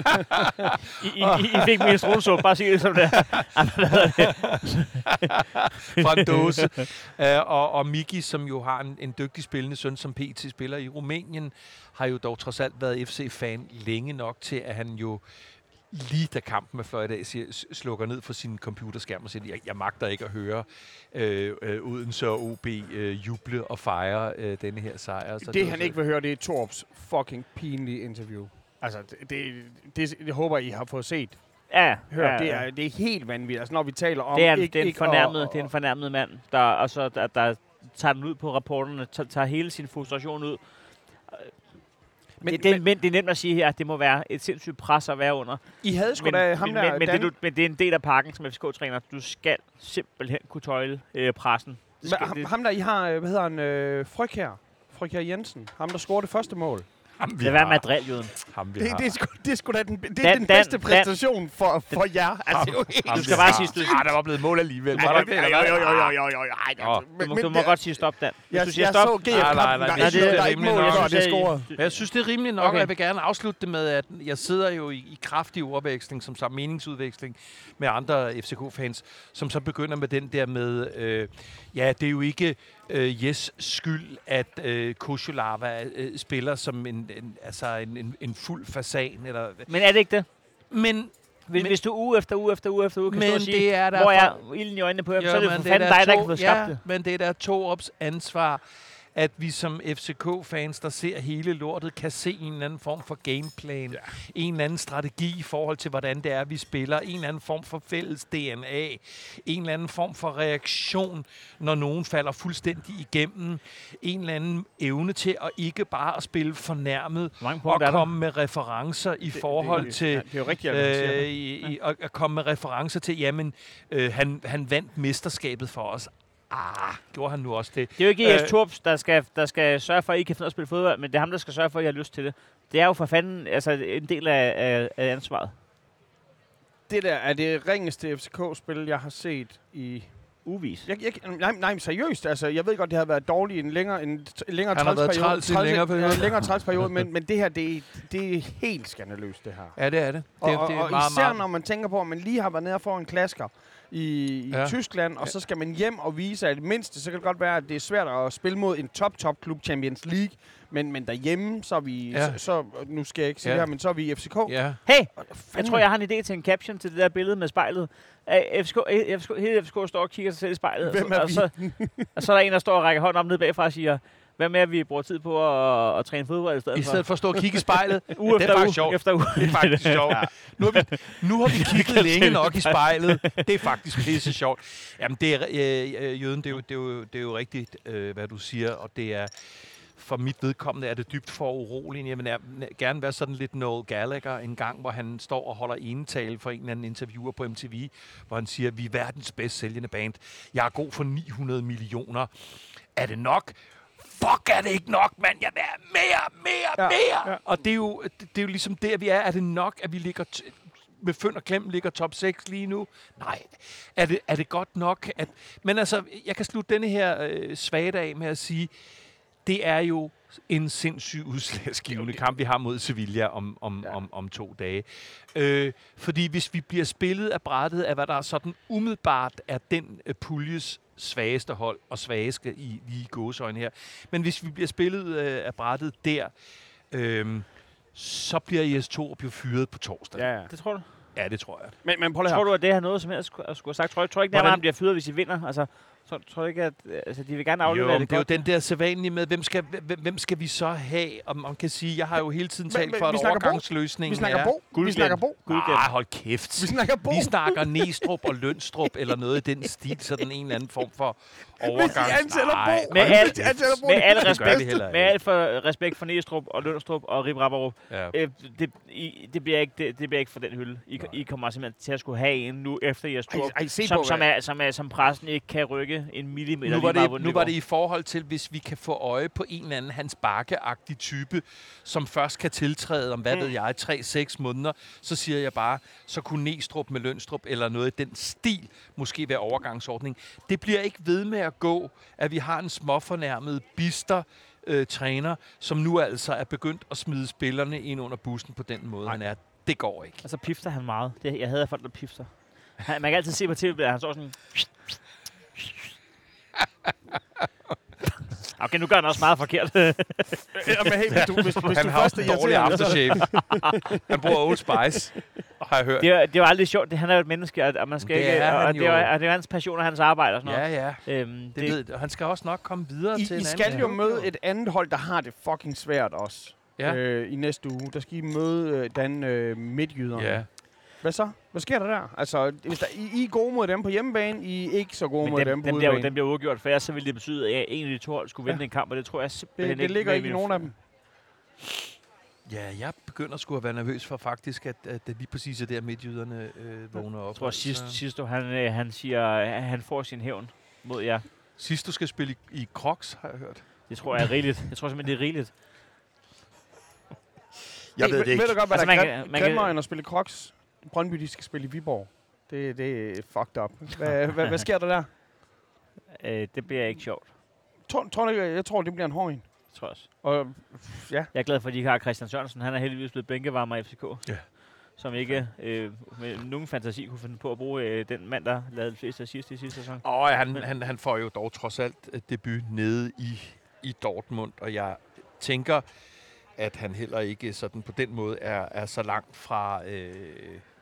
I, I, I, I fik min strunsuppe, bare sig det som det er. Fra en dåse. uh, og, og Miki, som jo har en, en dygtig spillende søn, som PT spiller i Rumænien, har jo dog trods alt været FC-fan længe nok til, at han jo lige da kampen med Fløjdag siger, s- slukker ned for sin computerskærm og siger, jeg, jeg magter ikke at høre øh, øh, Odense og OB øh, juble og fejre øh, denne her sejr. Så Det, var han så- ikke vil høre, det er Torps fucking pinlige interview. Altså, det, det, det, det håber I har fået set. Ja, Hør, ja, det, ja. er, det er helt vanvittigt. Altså, når vi taler om... det er, ikke, det er en fornærmet, det er en fornærmet mand, der, og så, der, der tager den ud på rapporterne, tager, tager hele sin frustration ud. Men, det, det, er, men, det er nemt at sige her, at det må være et sindssygt pres at være under. I havde sgu Men, da ham men, der... men, men, det, du, men det er en del af pakken som FCK-træner. Du skal simpelthen kunne tøjle øh, pressen. Det Men skal, ham, det, ham der, I har, øh, hvad hedder han, øh, Fryg her. Fryg her Jensen. Ham, der scorede det første mål. Ham, vi lad være med at drille, Jøden. Ham, vi Det, det, er sgu, det er sgu da den, det er Dan- den Dan- bedste Dan- præstation for, for jer. Altså, er jo helt... Du skal bare sige, Ah, der var blevet mål alligevel. Var jo, ikke det, jo, jo, jo, jo, jo, jo. Ej, altså, du, må, men du må godt sige stop, Dan. Hvis Jeg, du siger jeg stop, så GF Nej, nej, nej, der det er jeg er er rimeligt nok. Jeg det er synes, jeg det er rimeligt nok, Okay. og jeg vil gerne afslutte det med, at jeg sidder jo i, i kraftig ordveksling, som så meningsudveksling med andre FCK-fans, som så begynder med den der med, øh, ja, det er jo ikke øh, Jes skyld, at øh, Kosholava øh, spiller som en, en, altså en, en, en fuld fasan. Eller, Men er det ikke det? men Hvis, Men- hvis du uge efter uge efter uge efter uge kan stå Men og sige, det er der hvor er ilden i øjnene på ham, så er det Jo, for fanden dig, der to- har fået skabt ja, det. men det er da Torups ansvar, at vi som FCK-fans, der ser hele lortet, kan se en eller anden form for gameplan, ja. en eller anden strategi i forhold til, hvordan det er, vi spiller, en eller anden form for fælles DNA, en eller anden form for reaktion, når nogen falder fuldstændig igennem, en eller anden evne til at ikke bare at spille fornærmet, og komme med referencer i forhold det, til... Ja, det er jo rigtigt, Øh, i, i, at, at komme med referencer til, jamen, øh, han, han vandt mesterskabet for os. Ah, gjorde han nu også det? Det er jo ikke Jes Øh, Torps, der skal, der skal sørge for, at I kan finde at spille fodbold, men det er ham, der skal sørge for, at I har lyst til det. Det er jo for fanden altså, en del af, af, af ansvaret. Det der er det ringeste FCK-spil, jeg har set i... Uvis. Jeg, jeg, nej, nej, men seriøst. Altså, jeg ved godt, det har været dårligt i en længere, en, t- længere Han har været træls i en længere periode. En længere trælsperiode, men, men det her, det, er- det er helt skandaløst, det her. Ja, det er det. Det, Og, det og, er og meget, især meget, når man tænker på, at man lige har været nede og få en klasker i, i Ja. ja. Tyskland, og så skal man hjem og vise, at det mindste, så kan det godt være, at det er svært at spille mod en top-top-klub Champions League, men, men derhjemme, så er vi, Ja. ja. så, så, nu skal jeg ikke sige Ja. ja. det her, men så er vi i FCK. Ja. Hey, jeg tror, jeg har en idé til en caption til det der billede med spejlet. FCK, FCK, hele FCK står og kigger sig selv i spejlet. Hvem og, er og, så, og så er der en, der står og rækker hånden op nede bagfra og siger, hvad med, at vi bruger tid på at, at træne fodbold i stedet I for? stedet for at stå og kigge i spejlet. uge det er efter faktisk sjovt. efter uge. Det er faktisk sjovt. Nu har vi, nu har vi kigget længe nok i spejlet. Det er faktisk pisse sjovt. Jamen, det er, øh, øh, Jøden, det er, jo, det, er jo, det er jo rigtigt, øh, hvad du siger, og det er for mit vedkommende er det dybt for uroligt. Jeg vil gerne være sådan lidt Noel Gallagher en gang, hvor han står og holder enetale for en eller anden interviewer på MTV, hvor han siger, vi er verdens bedst sælgende band. Jeg er god for 900 millioner. Er det nok? Fuck, er det ikke nok, mand? Jeg vil have mere, mere, Ja, mere. ja. Og det er, jo, det, det er jo ligesom der, vi er. Er det nok, at vi ligger t- med fynd og klem ligger top 6 lige nu? Nej. Er det, er det godt nok? At, men altså, jeg kan slutte denne her øh, svage af med at sige, det er jo en sindssyg udslagsgivende kamp, vi har mod Sevilla om, om, ja. Ja. om, om to dage. Øh, fordi hvis vi bliver spillet af brættet af, hvad der sådan umiddelbart er den øh, puljes svageste hold, og svageste i lige gåsøjne her. Men hvis vi bliver spillet øh, af brættet der, øh, så bliver Jes Torup jo fyret på torsdag. Ja, ja. Det tror du? ja det tror jeg. Men, men prøv lige Tror her. du, at det har noget som helst skulle, skulle have sagt? Tror, tror du ikke, Hvordan- at han bliver fyret, hvis I vinder? Altså, tror, tror du ikke, at altså, de vil gerne Jo, aflevere men det det er jo den der sædvanlige med, hvem skal, hvem, hvem skal vi så have? Og man kan sige, jeg har jo hele tiden Men- talt men for, vi at overgangsløsningen Vi snakker er... Bo. Vi snakker Bo. Guldgæld. Ah, hold kæft. Vi snakker Bo. Vi snakker Næstrup og Lønstrup, eller noget i den stil, sådan en eller anden form for overgang. Hvis de ansætter Nej, Bo. Med al- Bo, Med al det respekt- med al for respekt for Næstrup og Lønstrup og Rip Rapperup, Ja. øh, det, I, det, bliver ikke, det, det bliver ikke for den hylde. I, I kommer simpelthen til at skulle have en nu efter jeres tur, Ej, ej, se som, på, som, er, som, er, som pressen ikke kan rykke ikke en millimeter Nu var, meget, det, nu var det i forhold til, hvis vi kan få øje på en eller anden Hans Bakke-agtig type, som først kan tiltræde om, hvad Mm. ved jeg, 3-6 måneder, så siger jeg bare, så kunne Næstrup med Lønstrup eller noget i den stil måske være overgangsordning. Det bliver ikke ved med at gå, at vi har en småfornærmet bister øh, træner, som nu altså er begyndt at smide spillerne ind under bussen på den måde, han er. Det går ikke. Og så pifter han meget. Det, jeg hader folk, der pifter. Han, man kan altid se på tv, at han står sådan... Okay, nu gør han også meget forkert. Ja, men hey, hvis du, hvis, hvis Han du har også er en dårlig aftershave. han bruger Old Spice, har jeg hørt. det, er, det var aldrig sjovt. Det, han er jo et menneske, og, man skal Det ikke... er og, og det, er, jo. og det er hans passion og hans arbejde og sådan noget. Ja, ja. Øhm, Det, ved, og han skal også nok komme videre I, til en I anden skal jo møde et andet hold, der har det fucking svært også. Ja. Øh, I næste uge. Der skal I møde øh, Dan øh, Midtjyderne. Ja. Hvad så? Hvad sker der der? Altså, hvis der, I, I er gode mod dem på hjemmebane, I er ikke så gode Men mod dem, dem på dem, bliver, jo- udebane. dem bliver udgjort, for ellers så ville det betyde, at en af de to hold skulle vinde Ja. en kamp, og det tror jeg simpelthen det, det ligger med ikke i nogen af dem. Ja, jeg begynder sgu at være nervøs for faktisk, at, at det lige præcis er der midtjyderne øh, vågner op. Jeg tror, sidst, sidst han, øh, han siger, at han får sin hævn mod jer. sidst du skal spille i, i Crocs, har jeg hørt. Det tror jeg er rigeligt. Jeg tror simpelthen, det er rigeligt. Jeg ved det ikke. Ved du godt, hvad Altså, der man er man kan- at spille Crocs? Brøndby, de skal spille i Viborg. Det, det er fucked up. Hvad, hvad, hvad sker der der? Øh, det bliver ikke sjovt, Tror, tror du, ikke- jeg tror, det bliver en hård en. tror jeg også. Og, ja, Jeg er glad for, at de har Christian Sørensen. Han er heldigvis blevet bænkevarmer i FCK. Ja. Som ikke øh, med nogen fantasi kunne finde på at bruge øh, den mand, der lavede de fleste assist i sidste sæson. Og han, han, han får jo dog trods alt øh, debut nede i, i Dortmund, og jeg tænker, at han heller ikke sådan på den måde er, er så langt fra... Øh,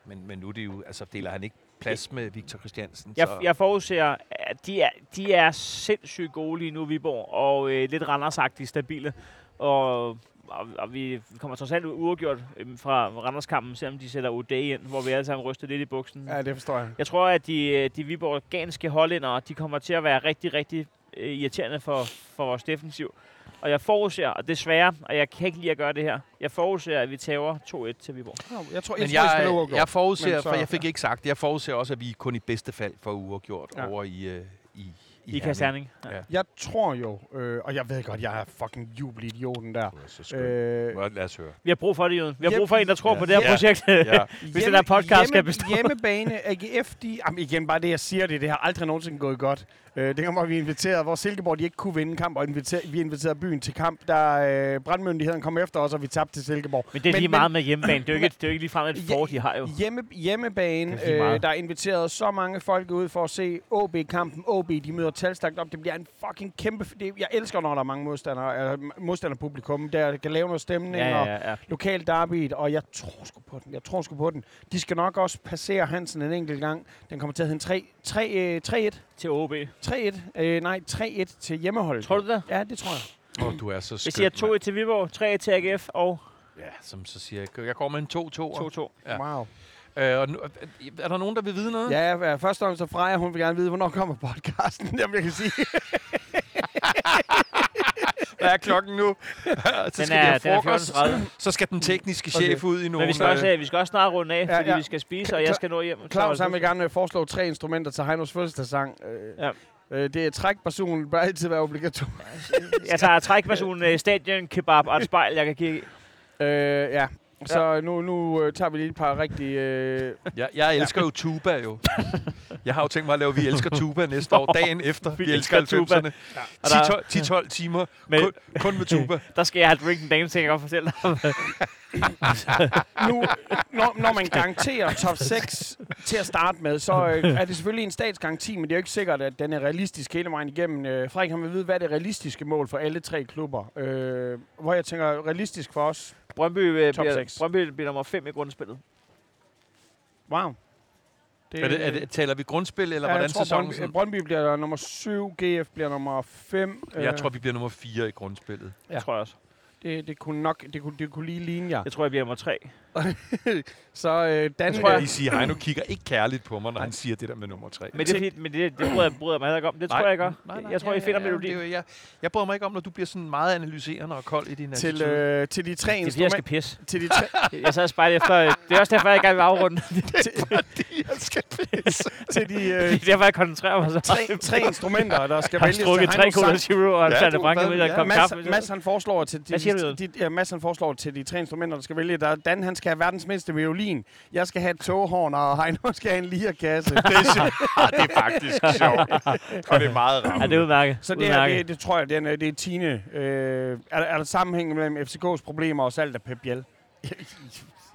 men, men nu er det jo, altså deler han ikke plads med Victor Christiansen. Jeg, så, jeg forudser, at de er, de er sindssygt gode lige nu, Viborg, og øh, lidt randersagtigt stabile. Og, og, og vi kommer trods alt uafgjort øh, fra Randerskampen, selvom de sætter O'Day ind, hvor vi alle sammen ryster lidt i buksen. ja, det forstår jeg. Jeg tror, at de, øh, de viborganske hollændere, de kommer til at være rigtig, rigtig øh, irriterende for, for vores defensiv. Og jeg forudser, og desværre, og jeg kan ikke lide at gøre det her, jeg forudser, at vi tager 2-1 til Viborg. Jeg tror, men jeg, tror, jeg, jeg, uafgjort. jeg forudser, Men så- for jeg fik ikke sagt det, jeg forudser også, at vi kun i bedste fald får uafgjort Ja. over i, øh, i, I Kasterning. Ja. Jeg tror jo, øh, og jeg ved godt, jeg er fucking jubelidioten der. Øh, Lad os høre. Vi har brug for det, Jørgen. Vi har brug for en, der tror Ja. på det her Ja. projekt. Ja. Hvis den her podcast skal bestå. Hjemmebane, AGF, de... Jamen igen, bare det, jeg siger det, det har aldrig nogensinde gået godt. Øh, det kommer, vi inviterede, hvor Silkeborg de ikke kunne vinde kamp, og inviter, vi inviterede byen til kamp, der øh, brandmyndigheden kom efter os, og vi tabte til Silkeborg. Men det er Men- lige men- meget med hjemmebane. Det er jo ikke, det er jo ikke ligefrem et fort, de har jo. Hjemme, hjemmebane, øh, der er inviteret så mange folk ud for at se OB-kampen. OB, de møder talstagt op. Det bliver en fucking kæmpe... Det, jeg elsker, når der er mange modstandere, øh, modstanderpublikum, der kan lave noget stemning Ja, og ja, ja. ja. lokal derby, og jeg tror sgu på den. Jeg tror sgu på den. De skal nok også passere Hansen en enkelt gang. Den kommer til at hedde en 3, 3, øh, 3-1. Til OB. 3-1. Øh, nej, 3-1 til hjemmeholdet. Tror du det? Ja, det tror jeg. Åh, du er så Jeg skøn, siger mand. 2-1 til Viborg, 3 til AGF og Ja, som så siger jeg. Jeg går med en 2-2. 2-2. Ja. Wow. Øh, og nu, er der nogen, der vil vide noget? Ja, ja, først og fremmest så Freja, hun vil gerne vide, hvornår kommer podcasten. Jamen, jeg kan sige. Hvad er klokken nu? så Den skal de er, den er frokost. 14.30. Så skal den tekniske Okay. chef ud i nogle... Men vi skal, også, øh, øh, vi skal også snart runde af, Ja, fordi ja. vi skal spise, og jeg skal nå hjem. Claus, Så- han vil gerne foreslå tre instrumenter til Heinos fødselsdagssang. Øh, Ja. Øh, det er trækpersonen, bør altid være obligatorisk. Jeg tager trækpersonen, øh, stadion, kebab og et spejl, jeg kan kigge i. Øh, ja. Så nu, nu øh, tager vi lige et par rigtige... Øh, jeg, jeg elsker jo tuba jo. Jeg har jo tænkt mig at lave Vi elsker tuba næste år, dagen efter Vi, Vi elsker elsker tuba. 90'erne. Og der- 10-12 10-12 timer, Men- kun, kun med tuba. Der skal jeg have drink and dance, kan jeg godt fortælle dig. nu, når, når man garanterer top 6 til at starte med, så øh, er det selvfølgelig en statsgaranti, men det er jo ikke sikkert, at den er realistisk hele vejen igennem. Øh, Frederik, han vil vide, hvad er det realistiske mål for alle tre klubber? Øh, hvor jeg tænker, realistisk for os, Brøndby, øh, Top bliver, seks. Brøndby bliver nummer 5 i grundspillet. wow. Det, Er det, er det, taler vi grundspil, eller ja, hvordan jeg tror, sæsonen? Brøndby? Brøndby bliver nummer 7, GF bliver nummer 5. Jeg tror, vi bliver nummer 4 i grundspillet. Ja. Ja. tror jeg også. det, det, kunne nok det kunne, det kunne lige ligne jer. Jeg tror, jeg bliver nummer 3. Så øh, Dan, tror jeg- I siger, Heino kigger ikke kærligt på mig, når han siger det der med nummer 3. Men det, er fint, men det, det bryder, jeg- bryder jeg mig heller ikke om. Det tror jeg, gør. jeg tror, I finder melodien. Jeg, jeg bryder mig ikke om, når du bliver sådan meget analyserende og kold i din til, attitude. øh, til de tre Det er fordi, jeg skal instrumenter. pisse. Til de tre, Jeg sad og spejlede efter. Det er også derfor, jeg gerne vil afrunde. til, jeg skal til de Det øh, er derfor, jeg koncentrerer mig så. tre, tre instrumenter, der skal Jeg har vælges strukket til tre Cola. Zero, og Ja, Franke hvad- med at ja, komme Mads, kaffe. Mads, han foreslår til Hvad siger du, de, de, ja, Mads, han foreslår til de tre instrumenter, der skal vælge. Der, Dan, han skal have verdens mindste violin. Jeg skal have et toghorn, og Heino skal have en lierkasse. Det er. Ah, det er faktisk sjovt. Og det er meget Ja, ramt. det er udmærket. Så det, her, det, det tror jeg, det er, det er Tine. Øh, er, er der sammenhæng mellem FCK's problemer og salg af Pep Biel?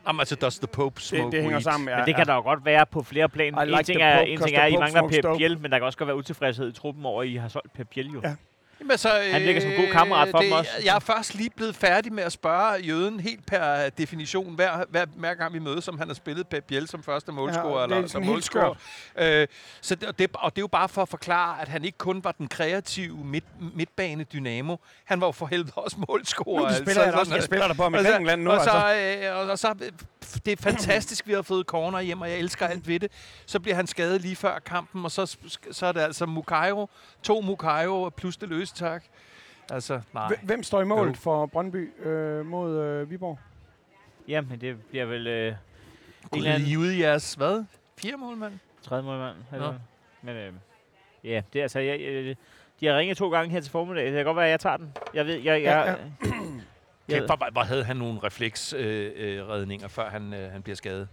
Jamen, altså, does the Pope smoke Det, det hænger weed? sammen. Ja, Men det kan der jo godt være på flere plan. I En like ting er, Pope, en ting er, at I mangler Pep. Biel, men der kan også godt være utilfredshed i truppen over, at I har solgt Pep Biel jo. Ja. Jamen, så, Han virker som en god kammerat for det, dem også. Jeg er først lige blevet færdig med at spørge jøden helt per definition, hver, hver, hver gang vi mødes, om han har spillet Pep Biel som første målscorer. Ja, det er eller som målscorer. Øh, så det, og, det, og det er jo bare for at forklare, at han ikke kun var den kreative midt, midtbane dynamo. Han var jo for helvede også målscorer. Nu altså, spiller jeg, også, sådan, jeg spiller der på med Altså, Grækenland nu. og, så, Altså. øh, og, og så, øh, det er fantastisk, vi har fået corner hjem, og jeg elsker alt ved det. Så bliver han skadet lige før kampen, og så, så er det altså Mukairo, to Mukairo plus det løse tak. Altså, nej. Hv- Hvem står i mål Jo. for Brøndby øh, mod øh, Viborg? Jamen, det bliver vel øh, en Gud, anden I er ude i jeres, hvad? Fire mål, mand? tredje målmand. eller Nå. Men øh, ja, det er altså... Jeg, jeg, de har ringet to gange her til formiddag. Det kan godt være, at jeg tager den. Jeg ved, jeg... jeg, Ja, ja. jeg, Kæft, hvor, havde han nogle refleksredninger, øh, redninger, før han, øh, han bliver skadet?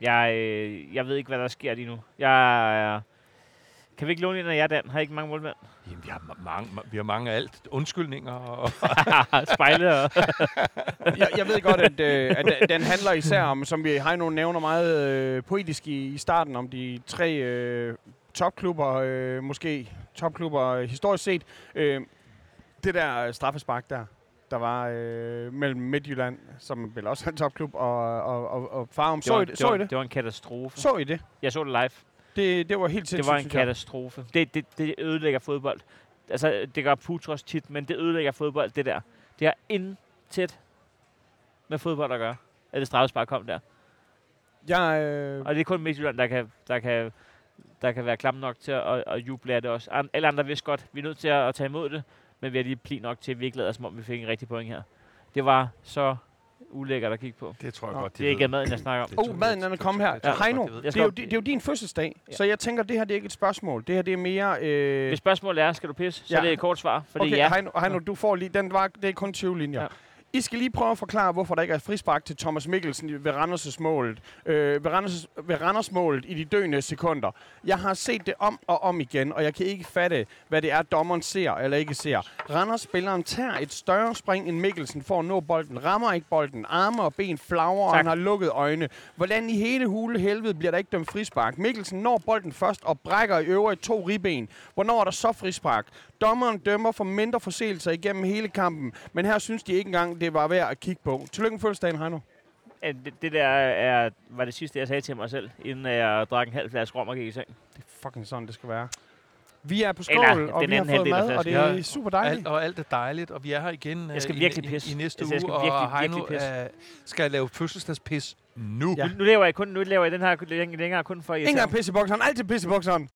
jeg, øh, jeg ved ikke, hvad der sker lige nu. Jeg er... Kan vi ikke låne en af jer, Dan? Har I ikke mange målmænd? Jamen, vi har, ma- mange, vi har mange af alt. Undskyldninger og... Spejle og... jeg, jeg ved godt, at, øh, at den- handler især om, som vi har nogle nævner meget øh, poetisk i, i starten, om de tre øh, topklubber, øh, måske topklubber øh, historisk set. Øh, det der straffespark der, der var øh, mellem Midtjylland, som vel også er en topklub, og, og, og, og Farum. Det Så var, I det? det, Så var, I det? det var en katastrofe. Så I det? Jeg så det live. Det, det var helt sindssygt, Det var en katastrofe. Det, det, det ødelægger fodbold. Altså, det gør Putros tit, men det ødelægger fodbold, det der. Det har intet med fodbold at gøre, at det straffespark kom der. Jeg, øh, Og det er kun Midtjylland, der kan, der kan, der kan være klam nok til at, at, juble af det også. An- Alle andre vidste godt, vi er nødt til at, at tage imod det, men vi har lige pli nok til, at vi ikke lader, som om vi fik en rigtig point her. Det var så ulækkert at kigge på. Det tror jeg Nå, godt, Det er ikke maden, jeg snakker om. Det Oh, maden den er kommet her. jeg Heino, de ved. Det er, jo, det, er jo din fødselsdag, Ja. så jeg tænker, det her det er ikke et spørgsmål. Det her det er mere... Øh, Hvis spørgsmålet er, skal du pisse, så Ja. er det et kort svar, fordi okay, ja. Heino, Heino, du får lige... Den var, det er kun 20 linjer. Ja. I skal lige prøve at forklare, hvorfor der ikke er frispark til Thomas Mikkelsen ved Randers' målet. Øh, ved, Randers, ved Randers målet i de døende sekunder. Jeg har set det om og om igen, og jeg kan ikke fatte, hvad det er, dommeren ser eller ikke ser. Randers-spilleren tager et større spring end Mikkelsen for at nå bolden. Rammer ikke bolden. Arme og ben flagrer, og han har lukket øjne. Hvordan i hele hule helvede bliver der ikke dømt frispark? Mikkelsen når bolden først og brækker i øvrigt to ribben. Hvornår er der så frispark? Dommeren dømmer for mindre forseelser igennem hele kampen, men her synes de ikke engang, det var værd at kigge på. Tillykke med fødselsdagen, Heino. Ja, Det, det der er, var det sidste, jeg sagde til mig selv, inden jeg drak en halv flaske rom og gik i seng. Det er fucking sådan, det skal være. Vi er på skål, Eller, og den vi har fået mad, og det er super dejligt. Alt, og alt er dejligt, og vi er her igen Jeg skal øh, virkelig i, pisse. i, i næste jeg skal uge, virkelig, og Heino virkelig pisse. er, skal lave fødselsdagspis nu. Ja. Nu, nu, laver jeg kun, nu laver jeg den her læng- længere kun for Ingen er pisse i bokseren, altid pisse i bokseren.